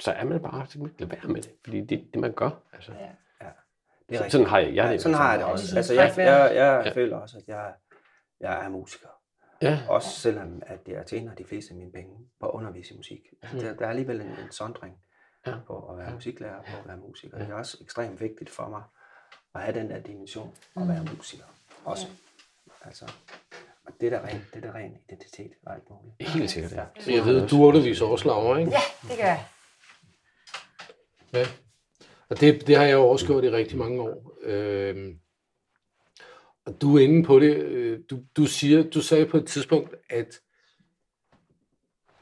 så er man bare, så kan man ikke lade være med det, fordi det er det, man gør. Altså, Ja. Det er rigtigt. sådan har jeg, jeg Ja, sådan har jeg det Ja, også. Altså, jeg, jeg, jeg Ja. føler også, at jeg, jeg er musiker. Ja, Også selvom at jeg tjener de fleste af mine penge på at undervise i musik. Altså, der, der er alligevel en, en sondring Ja. på at være musiklærer og på at være musiker. Det er også ekstremt vigtigt for mig at have den der dimension at være musiker også. Altså, og det er der ren, det er der ren identitet og alt muligt. helt sikkert. Ja. Så jeg ved, du underviser også, Laura, ikke? ja, det gør jeg. Ja. Og det, det har jeg jo også gjort i rigtig mange år. Øh, og du er inde på det. Øh, du, du, siger, du sagde på et tidspunkt, at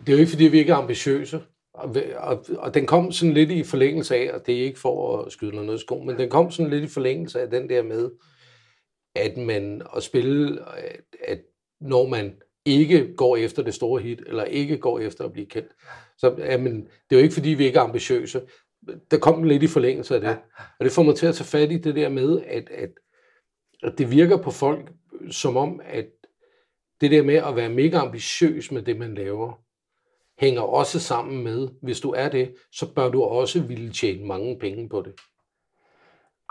det er jo ikke, fordi vi ikke er ambitiøse. Og, og, og den kom sådan lidt i forlængelse af, og det er ikke for at skyde noget sko, men den kom sådan lidt i forlængelse af den der med, at man at spille, at, at når man ikke går efter det store hit, eller ikke går efter at blive kendt, så jamen, det er jo ikke, fordi vi ikke er ambitiøse. Der kom lidt i forlængelse af det. Ja. Og det får mig til at tage fat i det der med, at, at, at det virker på folk som om, at det der med at være mega ambitiøs med det, man laver, hænger også sammen med, hvis du er det, så bør du også ville tjene mange penge på det.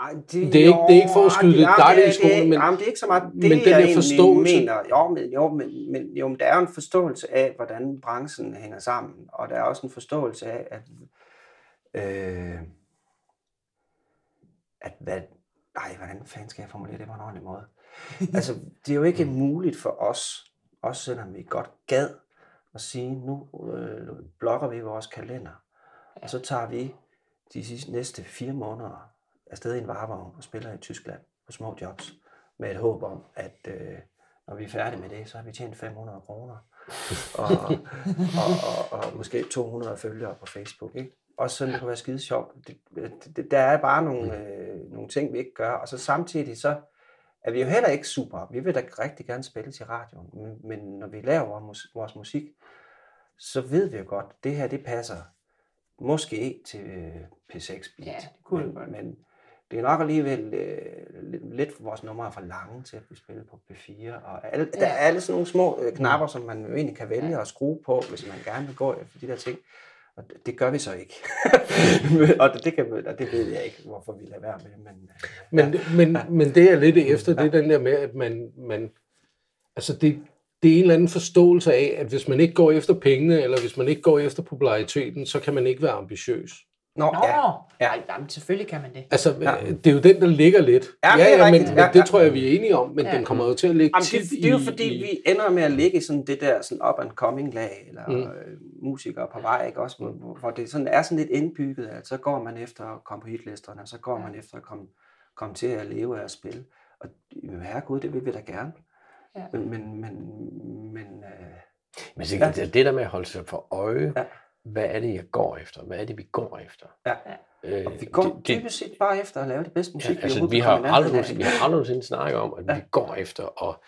Ej, det, Det er ikke- det er ikke for at skyde det- dig det- i skoene, men- jamen, det er ikke så meget det, men den jeg der forståelse- mener. Jo, men, jo, men, men, jo, men der er en forståelse af, hvordan branchen hænger sammen, og der er også en forståelse af, at, øh, at hvad ej, hvordan fanden skal jeg formulere det på en ordentlig måde? altså, det er jo ikke muligt for os, også selvom vi godt gad, at sige, nu øh, blokker vi vores kalender, og så tager vi de sidste, næste fire måneder afsted i en varevogn og spiller i Tyskland på små jobs, med et håb om, at øh, når vi er færdige med det, så har vi tjent 500 kroner. og, og, og, og, måske 200 følgere på Facebook. Ikke? Også sådan, det kan være skide sjovt. Det, det, der er bare nogle, øh, nogle ting, vi ikke gør. Og så samtidig så er vi jo heller ikke super. Vi vil da rigtig gerne spille til radioen. Men, men når vi laver vores, vores musik, så ved vi jo godt, at det her det passer måske til øh, P6 beat. Ja, det kunne men, godt. men det er nok alligevel øh, lidt, vores numre er for lange til at blive spillet på P4. Og alle, ja. der er alle sådan nogle små øh, knapper, som man jo egentlig kan vælge at skrue på, hvis man gerne vil gå efter de der ting. Og det, gør vi så ikke. og, det, kan, og det ved jeg ikke, hvorfor vi lader være med. Men, øh, Men, ja. men, men det er lidt efter, det er den der med, at man, man altså det, det er en eller anden forståelse af, at hvis man ikke går efter pengene, eller hvis man ikke går efter populariteten, så kan man ikke være ambitiøs. Nå, Nå, ja. ja. Ja. Ej, jamen, selvfølgelig kan man det. Altså, Ja. ja. det er jo den, der ligger lidt. Ja, ja, rigtigt. men, Ja, men det ja. tror jeg, vi er enige om, men Ja. ja. den kommer jo til at ligge Jamen, tit det, det er jo i- fordi, i, vi ender med at ligge i sådan det der sådan up and coming lag, eller mm. Øh, musikere på vej, ikke også, hvor, hvor- det sådan er sådan lidt indbygget, at så går man efter at komme på hitlisterne, og så går man efter at komme, komme til at leve af at spille. Og herregud, det vil vi da gerne. Ja. Men, men, men, men øh, Men det, ja. det der med at holde sig for øje, Ja. Ja. hvad er det, jeg går efter? Hvad er det, vi går efter? Ja. Øh, og vi går det- dybest set bare efter at lave det bedste musik, Ja, altså, vi, kan har aldrig, vi har aldrig nogensinde snakket om, at Ja. vi går efter og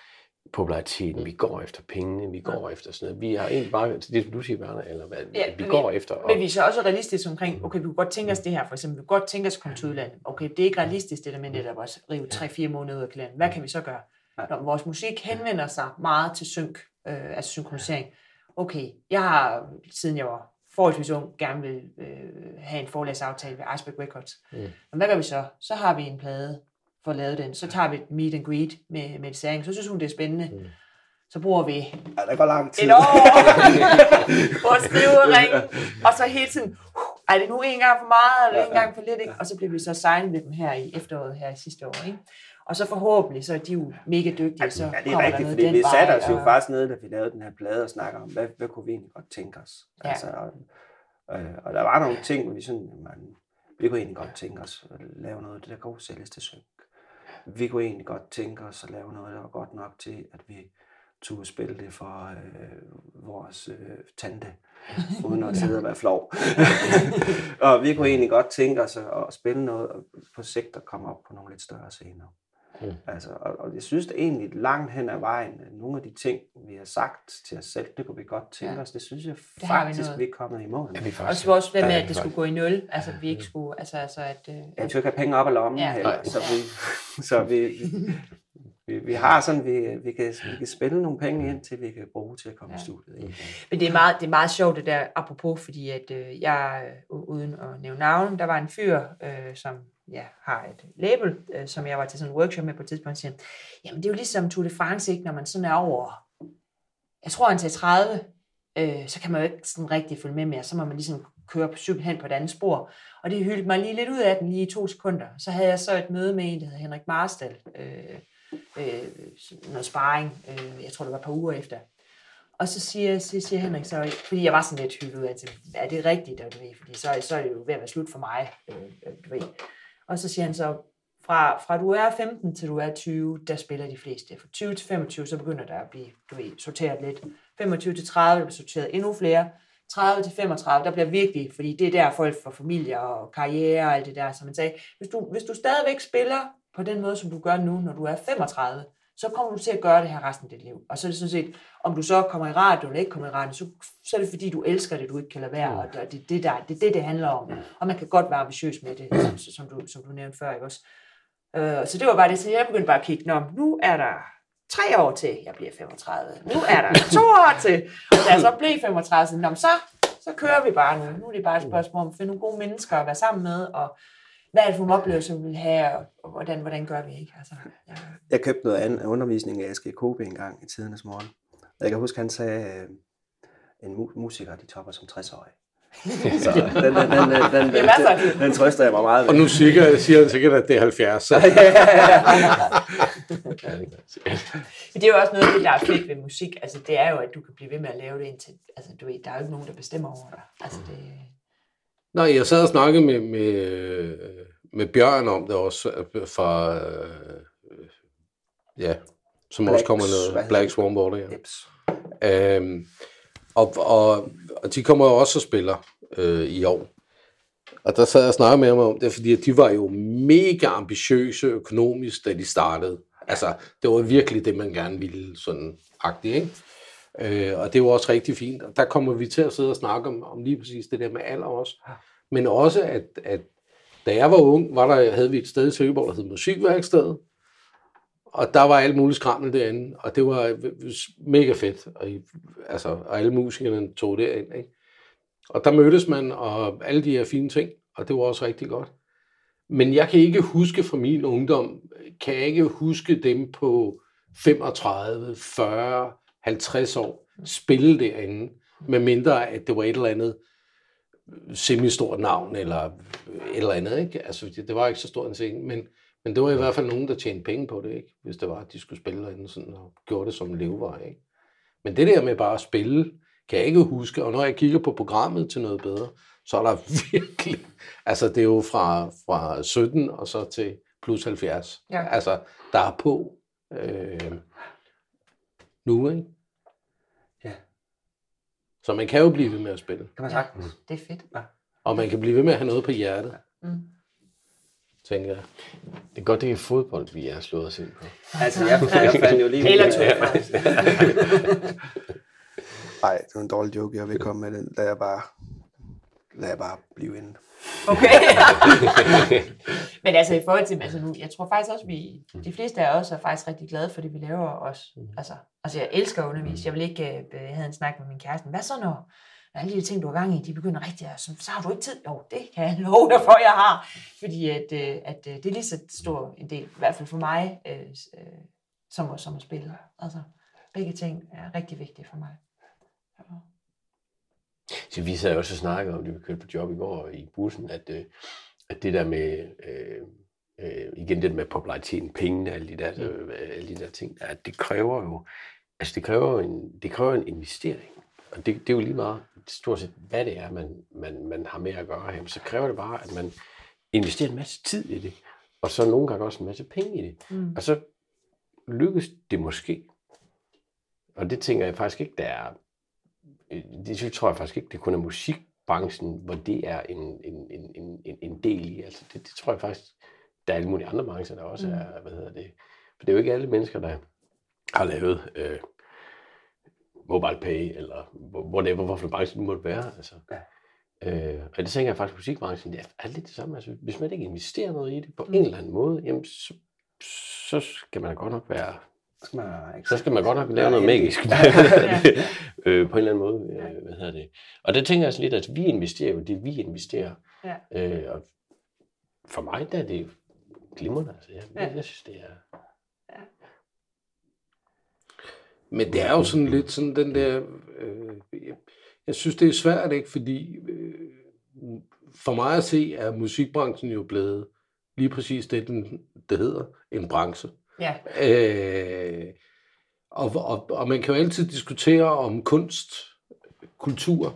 populariteten, vi går efter pengene, vi går efter sådan noget. Vi har egentlig bare, det som du siger, Werner, eller hvad, Ja, ja, vi men går efter. Og, Men vi er så også realistiske omkring, okay, vi kunne godt tænke os det her, for eksempel, vi kunne godt tænke os at komme til udlandet. Okay, det er ikke realistisk, det der med netop at rive 3-4 måneder ud af kalenderen. Hvad kan vi så gøre? Ja. Når vores musik henvender sig meget til synk, øh, altså synkronisering. Okay, jeg har, siden jeg var forholdsvis ung, gerne vil øh, have en forlæsaftale ved Iceberg Records. Mm. Men hvad gør vi så? Så har vi en plade for at lave den. Så tager vi et meet and greet med, med Særing. Så synes hun, det er spændende. Mm. Så bruger vi Ja, der går lang tid. et år på at skrive ring, og så hele tiden, uh, er det nu en gang for meget, eller en gang for lidt, ikke? og så bliver vi så signet med dem her i efteråret, her i sidste år, ikke? Og så forhåbentlig, så er de jo mega dygtige, så Ja, det er rigtigt, fordi vi satte os jo og- faktisk nede, da vi lavede den her plade og snakker om, hvad, hvad kunne vi egentlig godt tænke os? Ja. Altså, og, øh, og der var nogle ting, hvor vi sådan, man, vi kunne egentlig godt tænke os at lave noget, der kunne sælges til synk. Vi kunne egentlig godt tænke os at lave noget, der var godt nok til, at vi turde spille det for øh, vores øh, tante, uden at sidde og være flov. og vi kunne egentlig godt tænke os at, at spille noget og på sigt at komme op på nogle lidt større scener. Mm. Altså, og, og jeg synes det egentlig langt hen ad vejen, at nogle af de ting, vi har sagt til os selv, det kunne vi godt tænke Ja. ja. os. Det synes jeg Det vi faktisk, noget. vi er kommet i mål med. vi så også det der med, at vi det skulle gå i nul, altså vi ikke skulle, altså, altså at, øh, Ja, vi skal ikke have penge op af lommen Ja. ja. heller, så vi, så vi, vi, vi, vi har sådan, vi, vi, kan, vi kan spille nogle penge ind, til vi kan bruge til at komme Ja. i studiet. Mm. Ikke? Men det er meget, det er meget sjovt det der, apropos, fordi at øh, jeg, øh, uden at nævne navn, der var en fyr, øh, som ja, har et label, øh, som jeg var til sådan en workshop med på et tidspunkt, siger, jamen det er jo ligesom Tour de France, ikke, når man sådan er over, jeg tror han til 30, øh, så kan man jo ikke sådan rigtig følge med mere, så må man ligesom køre på cykel hen på et andet spor. Og det hyldte mig lige lidt ud af den lige i to sekunder. Så havde jeg så et møde med en, der hedder Henrik Marstal, øh, øh, noget sparring, øh, jeg tror det var et par uger efter. Og så siger, så siger Henrik så, fordi jeg var sådan lidt hyldet ud af, at er det rigtigt, og du ved, fordi så, så er det jo ved at være slut for mig, øh, øh du ved. Og så siger han så, fra, fra du er 15 til du er 20, der spiller de fleste. Fra 20 til 25, så begynder der at blive, du ved, sorteret lidt. 25 til 30, der bliver sorteret endnu flere. 30 til 35, der bliver virkelig, fordi det er der folk får familie og karriere og alt det der, som man sagde. Hvis du, hvis du stadigvæk spiller på den måde, som du gør nu, når du er 35, så kommer du til at gøre det her resten af dit liv. Og så er det sådan set, om du så kommer i radio eller ikke kommer i radio, så, så er det fordi, du elsker det, du ikke kan lade være, og det, det, det, der, det er det, det handler om. Og man kan godt være ambitiøs med det, som, som, du, som du nævnte før, ikke også? Øh, så det var bare det, så jeg begyndte bare at kigge, Nå, nu er der tre år til, jeg bliver 35. Nu er der to år til, og da jeg så blev 35, så, så, så kører vi bare nu. Nu er det bare et spørgsmål om at finde nogle gode mennesker at være sammen med, og hvad er det for nogle oplevelser, vi vil have, og, og hvordan, hvordan gør vi ikke? Altså, ja. Jeg købte noget andet undervisning af Aske Kobe en gang i tidernes morgen. Jeg kan huske, han sagde, øh, en mu- musiker, de topper som 60-årige. Så den, den, den, den, den, den, den, den trøster jeg mig meget Og ved. nu siger, siger han sikkert, at det er 70. Så. Ja, er det er jo også noget af det, der er fedt ved musik. Altså, det er jo, at du kan blive ved med at lave det indtil... Altså, du ved, der er jo ikke nogen, der bestemmer over dig. Altså, det... Nej, jeg sad og snakkede med, med, med Bjørn om det også, øh, fra, øh, ja, som Black- også kommer hedder Black? Swan Border, ja. Eps. Øhm, og, og, og de kommer jo også og spiller øh, i år. Og der sad jeg og snakkede med ham om det, fordi de var jo mega ambitiøse økonomisk, da de startede. Altså, det var virkelig det, man gerne ville, sådan agtigt, ikke? Øh, og det var også rigtig fint. Og der kommer vi til at sidde og snakke om, om lige præcis det der med alder også. Men også, at, at da jeg var ung, var der, havde vi et sted i Søgeborg, der hed Musikværkstedet. Og der var alt muligt skrammel derinde, og det var mega fedt. Og, altså, og alle musikerne tog derind. Ikke? Og der mødtes man, og alle de her fine ting, og det var også rigtig godt. Men jeg kan ikke huske fra min ungdom, kan jeg ikke huske dem på 35, 40, 50 år spille derinde, med mindre at det var et eller andet semistort navn, eller et eller andet, ikke? Altså, det, var ikke så stor en scene, men, men det var i hvert fald nogen, der tjente penge på det, ikke? Hvis det var, at de skulle spille derinde sådan, og gjorde det som levevej, ikke? Men det der med bare at spille, kan jeg ikke huske, og når jeg kigger på programmet til noget bedre, så er der virkelig, altså det er jo fra, fra 17 og så til plus 70. Ja. Altså, der er på øh, nu, ikke? Ja. Så man kan jo blive ved med at spille. Kan man sagtens. Det er fedt. Og man kan blive ved med at have noget på hjertet, Mm. tænker jeg. Det er godt, det er fodbold, vi er slået os ind på. Altså, jeg, jeg fandt jo lige... Taylor Swift. Nej, det var en dårlig joke, jeg vil komme med den. Lad jeg bare, lad jeg bare blive inde. Okay. Men altså i forhold til, altså nu, jeg tror faktisk også, vi, de fleste af os er faktisk rigtig glade for det, vi laver også. Altså, altså jeg elsker at undervise. Jeg vil ikke uh, have en snak med min kæreste. Hvad så når når alle de ting, du har gang i, de begynder rigtig at, så, så har du ikke tid. Jo, det kan jeg love dig for, jeg har. Fordi at, øh, at øh, det er lige så stor en del, i hvert fald for mig, øh, øh, som, som at spille. Altså, begge ting er rigtig vigtige for mig. Så vi sad også og snakkede om det, vi kørte på job i går i bussen, at, øh, at det der med, øh, øh, igen det der med populariteten, pengene, alle de der, øh, alle de der ting, at det kræver jo, altså det kræver en, det kræver en investering. Og det, det er jo lige meget, stort set, hvad det er, man, man, man har med at gøre her. Så kræver det bare, at man investerer en masse tid i det, og så nogle gange også en masse penge i det. Mm. Og så lykkes det måske. Og det tænker jeg faktisk ikke, der er det tror jeg faktisk ikke, det kun er musikbranchen, hvor det er en, en, en, en, en- del i. Altså det, det tror jeg faktisk, der er alle mulige andre brancher, der også Mm. er, hvad hedder det. For det er jo ikke alle mennesker, der har lavet øh, mobile pay, eller hvor- whatever, hvorfor branche det måtte være. Altså. Øh, og det tænker jeg faktisk, musikbranchen, det er lidt det samme. Altså, hvis man ikke investerer noget i det på Mm. en eller anden måde, jamen, så, så skal man da godt nok være skal man, ikke så skal man godt nok lave Ja, noget magisk Ja. øh, på en eller anden måde. Øh, hvad hedder det? Og det tænker jeg sådan lidt, at vi investerer jo det, vi investerer. Ja. Øh, og for mig der er det glimrende. Altså, jeg, Ja. jeg, synes, det er... Men det er jo sådan lidt sådan den der... Øh, jeg, jeg synes, det er svært, ikke? Fordi øh, for mig at se, er musikbranchen jo blevet lige præcis det, den, det hedder, en branche. Ja, Øh, og, og, og man kan jo altid diskutere, om kunst, kultur,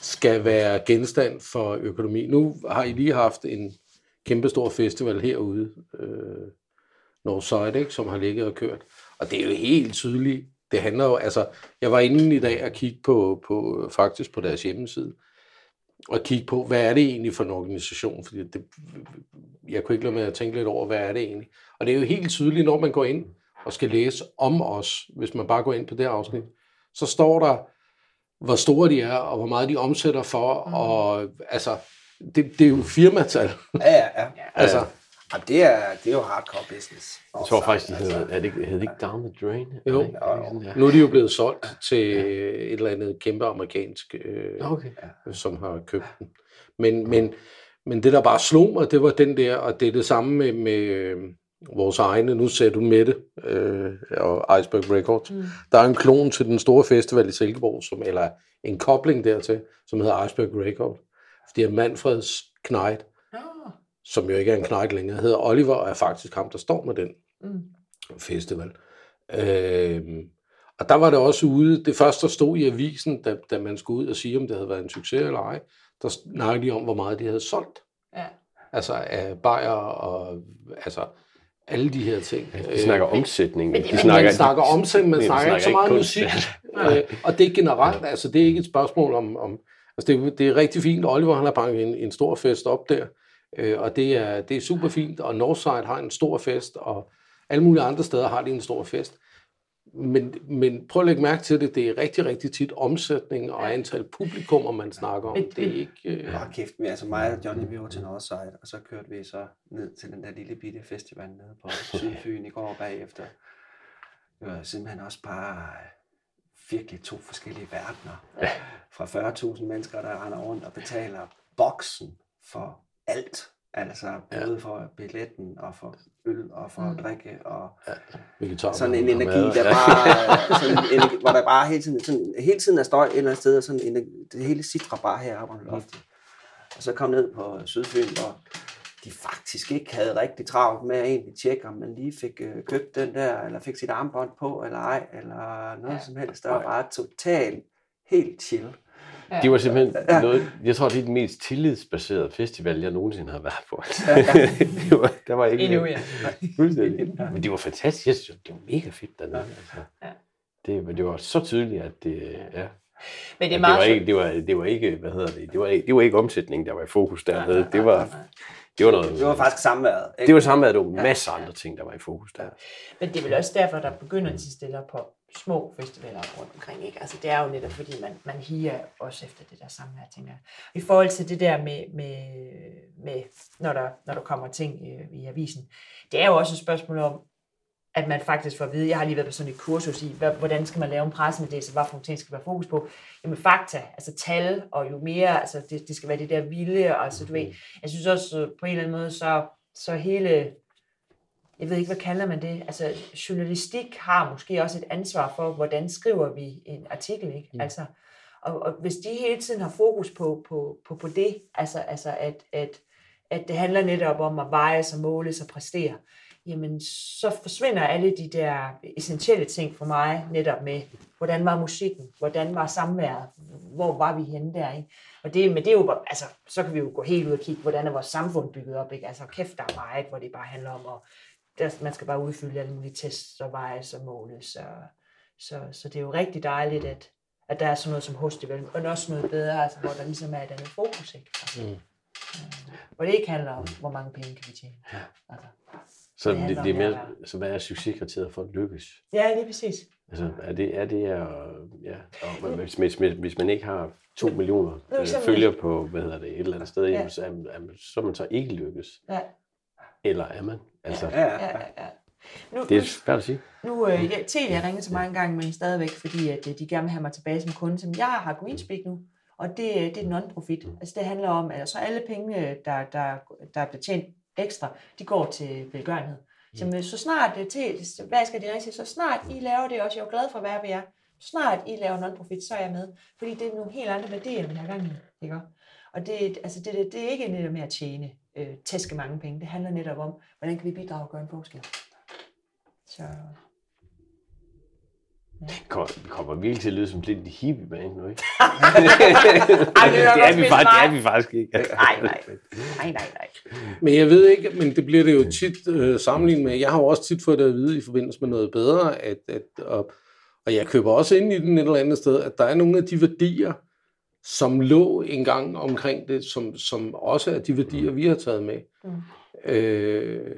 skal være genstand for økonomi. Nu har I lige haft en kæmpestor festival herude, øh, Northside, ikke, som har ligget og kørt. Og det er jo helt tydeligt. Det handler jo, altså, jeg var inde i dag og kigge på, på, faktisk på deres hjemmeside, og kigge på, hvad er det egentlig for en organisation? Fordi det, jeg kunne ikke lade med at tænke lidt over, hvad er det egentlig? Og det er jo helt tydeligt, når man går ind og skal læse om os, hvis man bare går ind på det afsnit, så står der, hvor store de er, og hvor meget de omsætter for, Mm. og altså, det, det er jo firmatal. Ja, ja, ja. Altså, Og det er, det er jo hardcore business. Jeg tror faktisk, de hedder, er det, hedder det ikke Down the Drain? Er Jo. det ikke- sådan, der? nu er de jo blevet solgt til et eller andet kæmpe amerikansk, øh, Okay. som har købt den. Men, men, men det, der bare slog mig, det var den der, og det er det samme med, med, øh, vores egne, nu ser du med det, øh, og Iceberg Records. Mm. Der er en klon til den store festival i Silkeborg, som, eller en kobling dertil, som hedder Iceberg Record. Fordi Manfreds Knight, som jo ikke er en Knight længere, hedder Oliver, og er faktisk ham, der står med den mm. festival. Øh, og der var det også ude, det første, der stod i avisen, da, da man skulle ud og sige, om det havde været en succes eller ej, der snakkede de om, hvor meget de havde solgt. Ja. Altså af bajer og altså alle de her ting. De snakker omsætning. men det- De men snakker, man snakker omsætning, man men snakker ikke så meget kunst. musik. øh, og det er generelt, altså det er ikke et spørgsmål om, om altså det, er- det er rigtig fint. Oliver han har banket en, en stor fest op der, øh, og det er, det er super fint, og Northside har en stor fest, og alle mulige andre steder har de en stor fest. Men, men prøv at lægge mærke til det, det er rigtig, rigtig tit omsætning og antal publikummer, man snakker om. Det er ikke... Øh, Hold kæft, men altså mig og Johnny, vi var til Northside, og så kørte vi så ned til den der lille bitte festival nede på Sydfyn i går bagefter. Det var simpelthen også bare virkelig to forskellige verdener. Fra 40.000 mennesker, der render rundt og betaler boksen for alt. Altså både for billetten og for øl og for Mm. drikke og vegetar, sådan en energi, der bare, sådan en energi, hvor der bare hele tiden, sådan, hele tiden er støj et eller andet sted, og sådan en, det hele sidder bare heroppe under loftet. Og så kom ned på Sydfyn, hvor de faktisk ikke havde rigtig travlt med at egentlig tjekke, om man lige fik øh, købt den der, eller fik sit armbånd på, eller ej, eller noget Ja. ja. som helst. Der var bare totalt helt chill. Ja. De var simpelthen Ja. noget, jeg tror, det er den mest tillidsbaserede festival, jeg nogensinde har været på. det var, der var ikke Endnu, ja. Fuldstændig. Men det var fantastisk. Jeg synes, det var mega fedt dernede. Altså. Ja. Det, men det var så tydeligt, at det, ja. Men det er det, meget var sjovt. ikke, det, var, det var ikke, hvad hedder det, det var ikke, det var ikke omsætning, der var i fokus dernede. nej, Det var, det var noget, Det var faktisk samværet. Ikke? det var der var masser af andre ting, der var i fokus der. Men det er vel også derfor, der begynder at stille på små festivaler rundt omkring. Ikke? Altså, det er jo netop, fordi man, man higer også efter det der samme her, tænker jeg. I forhold til det der med, med, med når, der, når der kommer ting i, i avisen, det er jo også et spørgsmål om, at man faktisk får at vide, jeg har lige været på sådan et kursus i, hvad, hvordan skal man lave en pressemeddelelse, hvad for nogle ting skal være fokus på. Jamen fakta, altså tal, og jo mere, altså det, det skal være det der vilde, og så du ved, jeg synes også øh, på en eller anden måde, så, så hele jeg ved ikke, hvad kalder man det? Altså, journalistik har måske også et ansvar for, hvordan skriver vi en artikel, ikke? Mm. Altså, og, og hvis de hele tiden har fokus på, på, på, på det, altså, altså at, at, at det handler netop om at veje sig, måle sig, præstere, jamen så forsvinder alle de der essentielle ting for mig netop med, hvordan var musikken, hvordan var samværet, hvor var vi henne der, ikke? Og det, men det er jo, altså, så kan vi jo gå helt ud og kigge, hvordan er vores samfund bygget op, ikke? Altså kæft, der er meget, hvor det bare handler om at der, man skal bare udfylde alle mulige tests og vejes og måles. Så, så, så det er jo rigtig dejligt, at, at der er sådan noget som hostfestival, men også noget bedre, altså, hvor der ligesom er et andet fokus. Ikke? Altså, Mm. øh, hvor det ikke handler om, hvor mange penge kan vi tjene. Altså, Så Det det, det, er mere, så hvad er succeskriteriet for at lykkes? ja, det er præcis. Altså, er det, er det at, ja, og hvis, hvis, hvis, hvis man ikke har to millioner er øh, følgere på, hvad hedder det, et eller andet sted, Ja. jamen, så, er, man- så er man så ikke lykkes. Ja, Eller er man? Altså, Ja, ja, ja, ja. Nu, det er svært at sige. Nu, øh, ja, Telia ringer til mig en gang, men stadigvæk, fordi at, øh, de gerne vil have mig tilbage som kunde. Så jeg har Greenspeak nu, og det, øh, det er non-profit. Altså det handler om, at så alle penge, der, der, der er betjent ekstra, de går til velgørenhed. Så, men så snart det til, hvad skal de ringe til? Så snart I laver det også, jeg er jo glad for at være ved jer. Så snart I laver non-profit, så er jeg med. Fordi det er nogle helt andre værdier, vi har gang i. Ikke? Og det, altså det, det, det er ikke netop med at tjene, øh, tæske mange penge. Det handler netop om, hvordan kan vi bidrage og gøre en forskel. Så Det kommer, det kommer virkelig til at lyde som lidt hippie band nu, ikke? Ej, det er det, er vi faktisk, det er vi faktisk ikke. Nej, nej. Nej, nej, nej. Men jeg ved ikke, men det bliver det jo tit øh, sammenlignet med. Jeg har jo også tit fået det at vide i forbindelse med noget bedre, at, at og, og jeg køber også ind i den et eller andet sted, at der er nogle af de værdier, som lå engang omkring det, som, som også er de værdier, vi har taget med. Mm. Øh,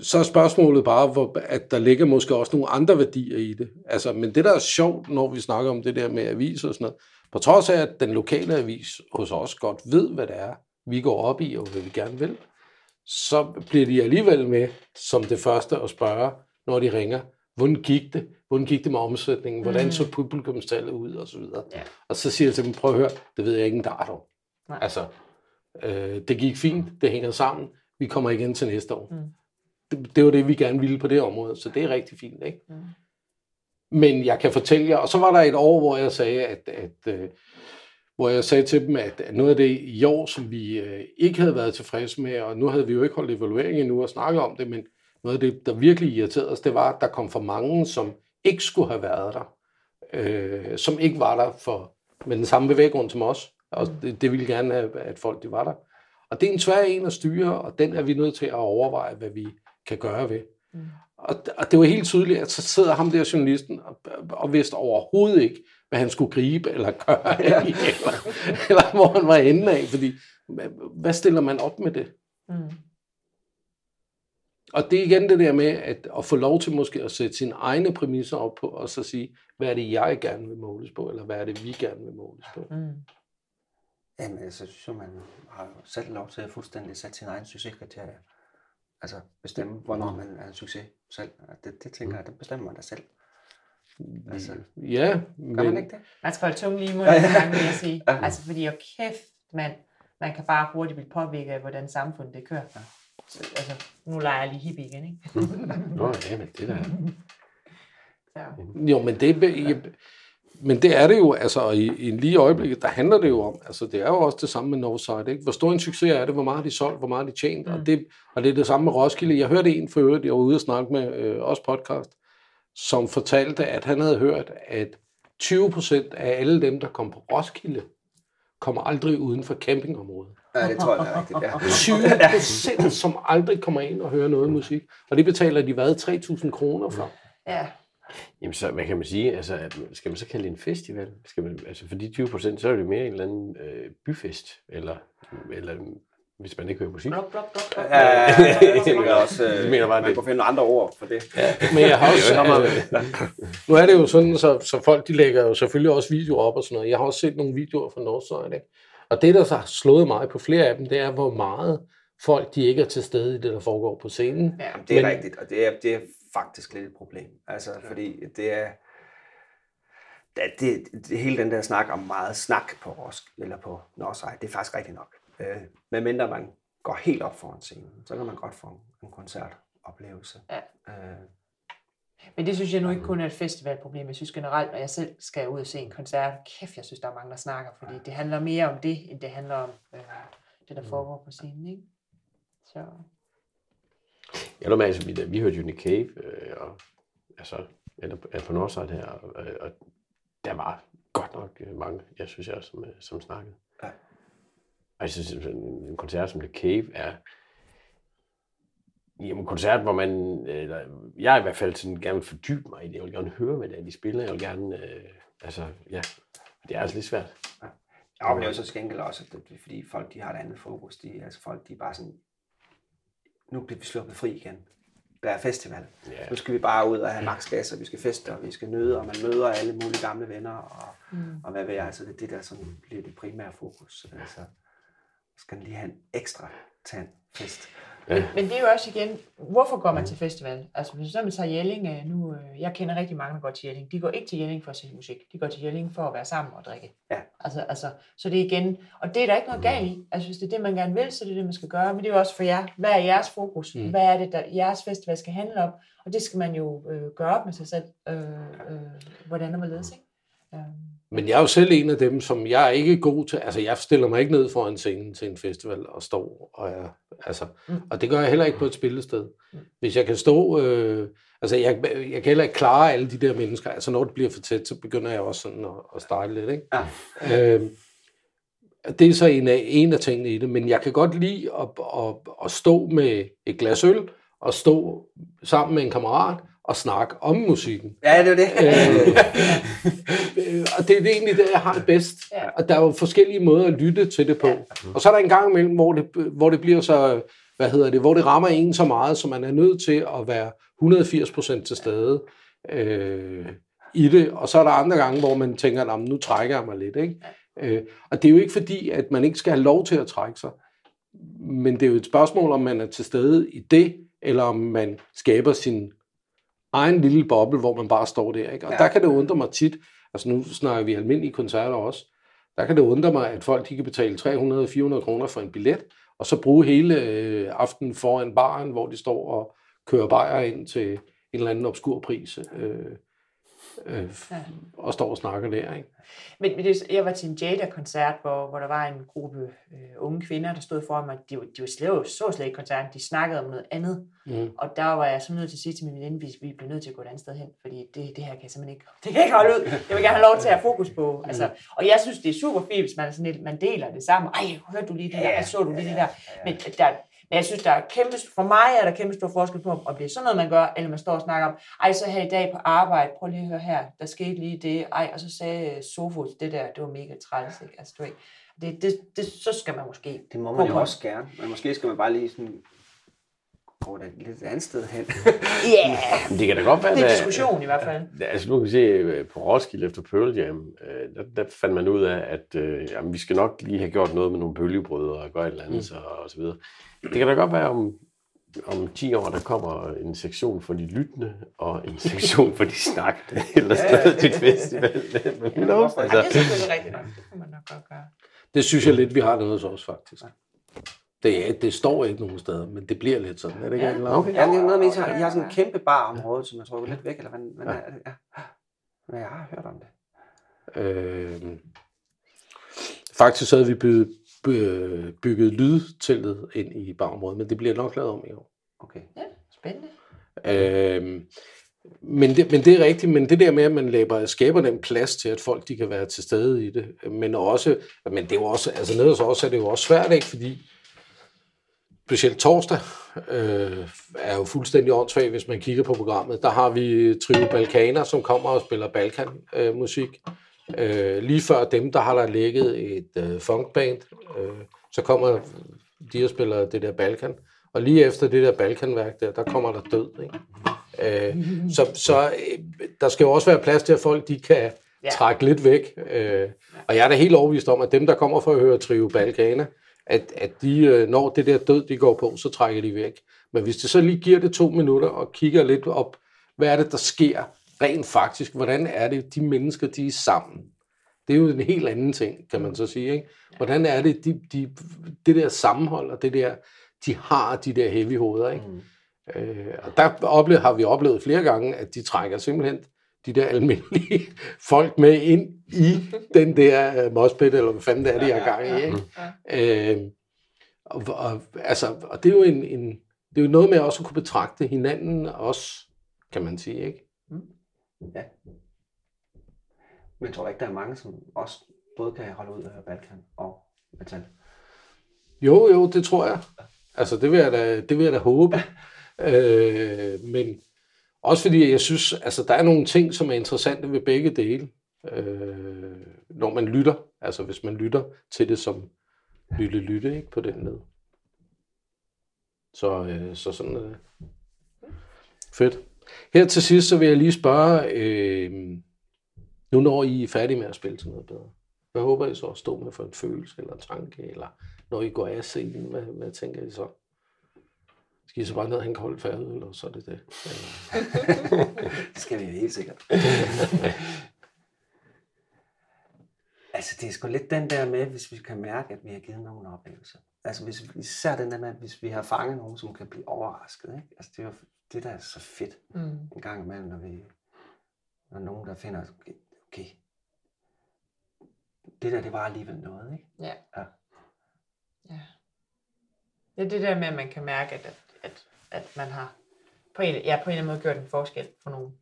så er spørgsmålet bare, hvor, at der ligger måske også nogle andre værdier i det. Altså, men det, der er sjovt, når vi snakker om det der med aviser og sådan noget, på trods af, at den lokale avis hos os godt ved, hvad det er, vi går op i, og hvad vi gerne vil, så bliver de alligevel med som det første at spørge, når de ringer, hvordan gik det? Hvordan gik det med omsætningen? Hvordan Mm. så publikumstallet ud? Og så videre. Ja. Og så siger jeg til dem, prøv at høre, det ved jeg ikke en dart om. Nej. Altså, øh, det gik fint, det hænger sammen, vi kommer igen til næste år. Mm. det, det var det, vi gerne ville på det område, så det er rigtig fint, ikke? Mm. Men jeg kan fortælle jer, og så var der et år, hvor jeg sagde, at, at øh, hvor jeg sagde til dem, at noget af det i år, som vi øh, ikke havde været tilfredse med, og nu havde vi jo ikke holdt evaluering endnu og snakket om det, men noget af det, der virkelig irriterede os, det var, at der kom for mange, som ikke skulle have været der, øh, som ikke var der for, med den samme bevæggrund som os, og det, det ville gerne have, at folk de var der. Og det er en svær en at styre, og den er vi nødt til at overveje, hvad vi kan gøre ved. Mm. Og, og det var helt tydeligt, at så sidder ham der journalisten og, og vidste overhovedet ikke, hvad han skulle gribe eller gøre, ja. eller, eller hvor han var inde af, fordi hvad- hvad stiller man op med det? Mm. Og det er igen det der med at, at få lov til måske at sætte sine egne præmisser op på, og så sige, hvad er det, jeg gerne vil måles på, eller hvad er det, vi gerne vil måles på. Mm. Jamen, altså, jeg synes jo, man har selv lov til at fuldstændig sætte sin egen succeskriterier. Altså bestemme, hvornår man er en succes selv. Det, det tænker jeg, det bestemmer man da selv. Altså, Ja, gør man men, ikke det? Man skal holde tungen lige i munden, Ja, ja. ja, vil jeg sige. Ja. Altså, fordi jo kæft, man, man kan bare hurtigt blive påvirket af, hvordan samfundet det kører. Så, altså, nu leger jeg lige hippie igen, ikke? Nå, ja, men det der. Så, jo, men det, er- men det er det jo, altså i, i lige øjeblikket, der handler det jo om, altså det er jo også det samme med Northside, ikke? Hvor stor en succes er det, hvor meget har de solgt, hvor meget har de tjent, mm. og, det, og det er det samme med Roskilde. Jeg hørte en for øvrigt, jeg var ude og snakke med øh, os podcast, som fortalte, at han havde hørt, at 20 procent af alle dem, der kom på Roskilde, kommer aldrig uden for campingområdet. Ja, det tror jeg er rigtigt, ja. 20 procent, som aldrig kommer ind og hører noget musik. Og det betaler de hvad? 3.000 kroner for. ja. Jamen, så, hvad kan man sige? Altså, at, skal man så kalde det en festival? Skal man, altså, for de 20 procent, så er det mere en eller anden øh, byfest, eller, eller hvis man ikke hører musik. Blok, blok, blok, blok. Ja, ja, ja, ja, jeg tænker også, øh, Jeg mener bare, man det- kunne finde andre ord for det. Men jeg har også, øh, nu er det jo sådan, så, så folk de lægger jo selvfølgelig også videoer op og sådan noget. Jeg har også set nogle videoer fra Northside, ikke? Og det, der så har slået mig på flere af dem, det er, hvor meget folk de ikke er til stede i det, der foregår på scenen. Ja. Det er Men- rigtigt, og det er, det er faktisk lidt et problem. Altså, fordi det er... Det, det, det, hele den der snak om meget snak på Rosk, eller på Northside, det er faktisk rigtigt nok. Øh, medmindre man går helt op foran scenen, så kan man godt få en, en koncertoplevelse. Ja. Øh, Men det synes jeg nu ikke kun er et festivalproblem. Jeg synes generelt, når jeg selv skal ud og se en koncert, kæft, jeg synes, der er mange, der snakker, fordi det handler mere om det, end det handler om øh, det, der foregår på scenen, ikke? Så, Jeg med, altså, vi, vi hørte Nick Cave, øh, og, altså, eller, eller på Northside her, og, øh, og der var godt nok øh, mange, jeg synes jeg, som, øh, som snakkede. Ja. Og jeg synes, en en koncert som The Cave er Jamen, en koncert, hvor man, eller, jeg i hvert fald sådan gerne vil fordybe mig i det. Jeg vil gerne høre, hvad det er, de spiller. Jeg vil gerne, øh, altså, ja, det er altså lidt svært. Jeg oplever så gengæld også, at det fordi folk de har et andet fokus. De, altså folk de er bare sådan, nu bliver vi sluppet fri igen. Der er festival. Ja. Nu skal vi bare ud og have maks gas, og vi skal feste, og vi skal nyde, og man møder alle mulige gamle venner, og, mm. og hvad ved jeg. Altså det er det, der sådan bliver det primære fokus. Altså, skal lige have en ekstra tand fest. Men det er jo også igen, hvorfor går man til festival? Altså hvis man tager Jelling, øh, nu, øh, jeg kender rigtig mange, der går til Jelling. De går ikke til Jelling for at se musik. De går til Jelling for at være sammen og drikke. Ja. Altså, altså, så det er igen, og det er der ikke noget galt i. Altså hvis det er det, man gerne vil, så det er det, man skal gøre. Men det er jo også for jer. Hvad er jeres fokus? Mm. Hvad er det, der jeres festival skal handle om? Og det skal man jo øh, gøre op med sig selv. Øh, øh, hvordan og hvorledes, ikke? Øh, Men jeg er jo selv en af dem, som jeg er ikke god til. Altså, jeg stiller mig ikke ned foran scenen til en festival og står. Og, jeg, altså, Mm. og det gør jeg heller ikke på et spillested. Hvis jeg kan stå... Øh, altså, jeg, jeg kan heller ikke klare alle de der mennesker. Altså, når det bliver for tæt, så begynder jeg også sådan at, at starte lidt, ikke? Ja. Øh, det er så en af, en af tingene i det, men jeg kan godt lide at, at, at stå med et glas øl, og stå sammen med en kammerat og snakke om musikken. Ja, det er det. Øh, og det er det egentlig det, jeg har det bedst. Ja. Og der er jo forskellige måder at lytte til det på. Og så er der en gang imellem, hvor det, hvor det bliver så, hvad hedder det, hvor det rammer en så meget, så man er nødt til at være 180% til stede øh, i det. Og så er der andre gange, hvor man tænker, "Nå, men nu trækker jeg mig lidt. Ikke? Øh, og det er jo ikke fordi, at man ikke skal have lov til at trække sig. Men det er jo et spørgsmål, om man er til stede i det, eller om man skaber sin egen lille boble, hvor man bare står der. Ikke? Og ja. Der kan det undre mig tit, altså nu snakker vi almindelige koncerter også, der kan det undre mig, at folk de kan betale 300-400 kroner for en billet, og så bruge hele øh, aftenen foran baren, hvor de står og kører bajer ind til en eller anden obskur pris, øh, øh, Ja. og står og snakker der, ikke? Men, men det, jeg var til en Jada-koncert, hvor, hvor der var en gruppe øh, unge kvinder, der stod foran mig. De, var- de var slet, så slet ikke koncerten. De snakkede om noget andet. Mm. Og der var jeg så nødt til at sige til min veninde, vi, vi bliver nødt til at gå et andet sted hen, fordi det, det her kan jeg simpelthen ikke, det kan jeg ikke holde ud. Jeg vil gerne have lov til at have fokus på. Altså, og jeg synes, det er super fint, hvis man, er sådan lidt, man deler det sammen. Ej, hørte du lige det der? Ej, så du lige det der? Men, der, men jeg synes, der er kæmpe, for mig er der kæmpe stor forskel på, om det er sådan noget, man gør, eller man står og snakker om, ej, så her i dag på arbejde, prøv lige at høre her, der skete lige det, ej, og så sagde Sofus, det der, det var mega træls, ikke? Altså, du ved, det, det, det, så skal man måske Det må man jo også gerne. Men måske skal man bare lige sådan gå et lidt andet sted hen. Ja, yeah, det kan da godt være, det er en at- diskussion i hvert fald. Altså nu kan vi se øh, på Roskilde efter Pearl Jam, øh, der, der fandt man ud af, at øh, jamen, vi skal nok lige have gjort noget med nogle bølgebrødre og gøre et eller andet, mm. så, og så videre. Det kan da godt være om, om 10 år, der kommer en sektion for de lyttende, og en sektion for de snakkende, eller sådan til festival. Men who knows? Ej, Altså, det er selvfølgelig rigtigt nok. Det kan man nok godt gøre. Det synes jeg lidt, vi har noget hos os, faktisk. Det, er- det står ikke nogen steder, men det bliver lidt sådan, er det ikke? Ja. Angela? Okay. Ja, det er noget med, at I har- sådan en kæmpe barområde, som jeg tror er lidt væk, eller hvad, hvad Ja. er det? Ja. Men jeg har hørt om det. Øh, faktisk så havde vi bygget, by- bygget lydteltet ind i barområdet, men det bliver nok lavet om i år. Okay. Ja, spændende. Øh, men, det, men det er rigtigt, men det der med, at man laver, skaber den plads til, at folk de kan være til stede i det, men også, men det er jo også, altså nede hos os er det jo også svært, ikke, fordi specielt torsdag øh, er jo fuldstændig åndssvagt, hvis man kigger på programmet. Der har vi Trio Balkaner, som kommer og spiller Balkan-musik. Øh, musik. øh, lige før dem, der har der ligget et øh, funkband. Øh, så kommer de og spiller det der Balkan. Og lige efter det der Balkanværk der, der kommer der død. Ikke? Øh, så så øh, der skal jo også være plads til, at folk de kan Ja. trække lidt væk. Øh, og jeg er da helt overbevist om, at dem, der kommer for at høre Trio Balkana, at, at de, øh, når det der død, de går på, så trækker de væk. Men hvis det så lige giver det to minutter og kigger lidt op, hvad er det, der sker rent faktisk? Hvordan er det, de mennesker, de er sammen? Det er jo en helt anden ting, kan man så sige. Ikke? Hvordan er det, de, de, det der sammenhold og det der, de har de der heavy hoveder. Ikke? Mm. Øh, og der ople- har vi oplevet flere gange, at de trækker simpelthen de der almindelige folk med ind i den der uh, mospit, eller hvad fanden det er, de har gang i. Ikke? Øh, og, og, altså, og det er jo en, en, det er jo noget med også at kunne betragte hinanden også, kan man sige, ikke? Men jeg tror ikke, der er mange, som også både kan holde ud af Balkan og metal. Jo, jo, det tror jeg. Altså, det vil jeg da, det vil jeg da håbe. Øh, men også fordi jeg synes, altså, der er nogle ting, som er interessante ved begge dele. Øh, når man lytter, altså hvis man lytter til det som lytte lytte, ikke på den led. Så, øh, så sådan er det. Fedt. Her til sidst, så vil jeg lige spørge, øh, nu når I er færdige med at spille til noget bedre, hvad håber I så at stå med for en følelse eller en tanke, eller når I går af scenen, hvad, hvad tænker I så? Skal I så bare ned og hænge koldt færdig, eller så er det det? Det skal vi helt sikkert. altså, det er sgu lidt den der med, hvis vi kan mærke, at vi har givet nogen oplevelser. Altså, hvis, især den der med, hvis vi har fanget nogen, som kan blive overrasket. Ikke? Altså, det er jo det, der er så fedt Mm. en gang imellem, når vi når nogen, der finder, okay, okay, det der, det var alligevel noget, ikke? Ja. Ja. ja. Det er det der med, at man kan mærke, at, at, at, man har på en, ja, på en eller anden måde gjort en forskel for nogen.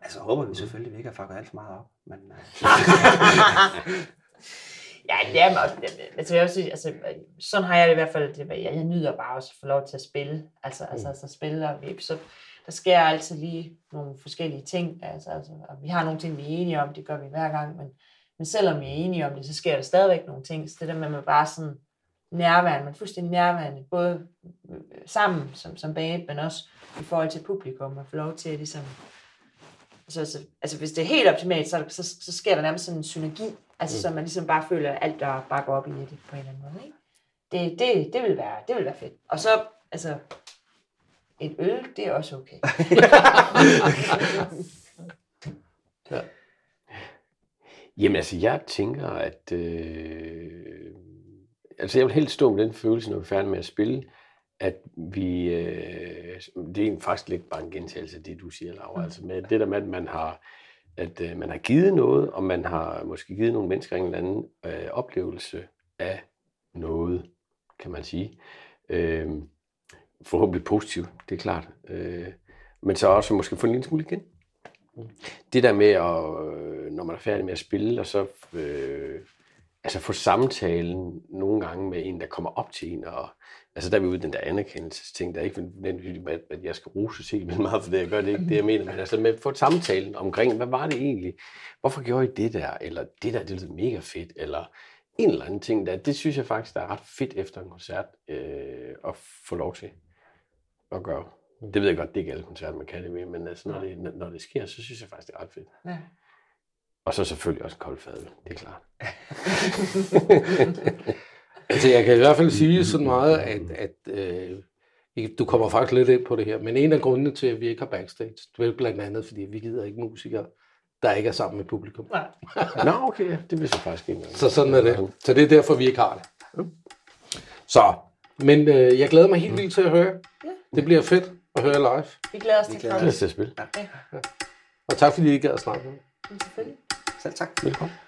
Altså, håber vi selvfølgelig, at vi ikke har fucket alt for meget op, men øh, Ja, det er også, altså, jeg vil sige, altså, sådan har jeg det i hvert fald, det, jeg, jeg nyder bare også at få lov til at spille, altså, altså, Mm. altså spille, og vi, så der sker altid lige nogle forskellige ting, altså, altså, og vi har nogle ting, vi er enige om, det gør vi hver gang, men, men selvom vi er enige om det, så sker der stadigvæk nogle ting, så det der med, at man bare sådan nærværende, er fuldstændig nærværende, både øh, sammen som, som band, men også i forhold til publikum, og få lov til at ligesom, så, så, altså hvis det er helt optimalt, så, så, så sker der nærmest sådan en synergi, altså mm. så man ligesom bare føler, at alt der bare går op i det på en eller anden måde. Ikke? Det, det, det, vil være, det vil være fedt. Og så, altså, et øl, det er også okay. Jamen altså, jeg tænker, at... Øh, altså, jeg vil helst stå med den følelse, når vi er færdige med at spille, at vi, øh, det er faktisk lidt bare en gentagelse af det, du siger, Laura, altså med det der med, at man har, at øh, man har givet noget, og man har måske givet nogle mennesker en eller anden øh, oplevelse af noget, kan man sige. Øh, forhåbentlig positivt, det er klart. Øh, men så også måske få en lille smule igen. Det der med, at, øh, når man er færdig med at spille, og så øh, altså få samtalen nogle gange med en, der kommer op til en, og altså der er vi ude den der anerkendelsesting, der er ikke nødvendigvis, at, at jeg skal rose helt vildt meget for det, jeg gør det ikke det, jeg mener, men altså med at få samtalen omkring, hvad var det egentlig? Hvorfor gjorde I det der? Eller det der, det lyder mega fedt, eller en eller anden ting der, det synes jeg faktisk, der er ret fedt efter en koncert øh, at få lov til at gøre. Det ved jeg godt, det er ikke alle koncerter, man kan det med, men altså, når, det, når det sker, så synes jeg faktisk, det er ret fedt. Ja. Og så selvfølgelig også kold fadøl, det er klart. Altså, jeg kan i hvert fald sige sådan meget, at, at øh, du kommer faktisk lidt ind på det her, men en af grundene til, at vi ikke har backstage, det er blandt andet, fordi vi gider ikke musikere, der ikke er sammen med publikum. Nej. Nå, okay, ja, det vidste jeg faktisk ikke. Så sådan er det. Så det er derfor, vi ikke har det. Så, men øh, jeg glæder mig helt vildt til at høre. Ja. Det bliver fedt at høre live. Vi glæder os til at spille. Og tak fordi I gad at snakke med mig. Selvfølgelig. Selv tak. Velkommen.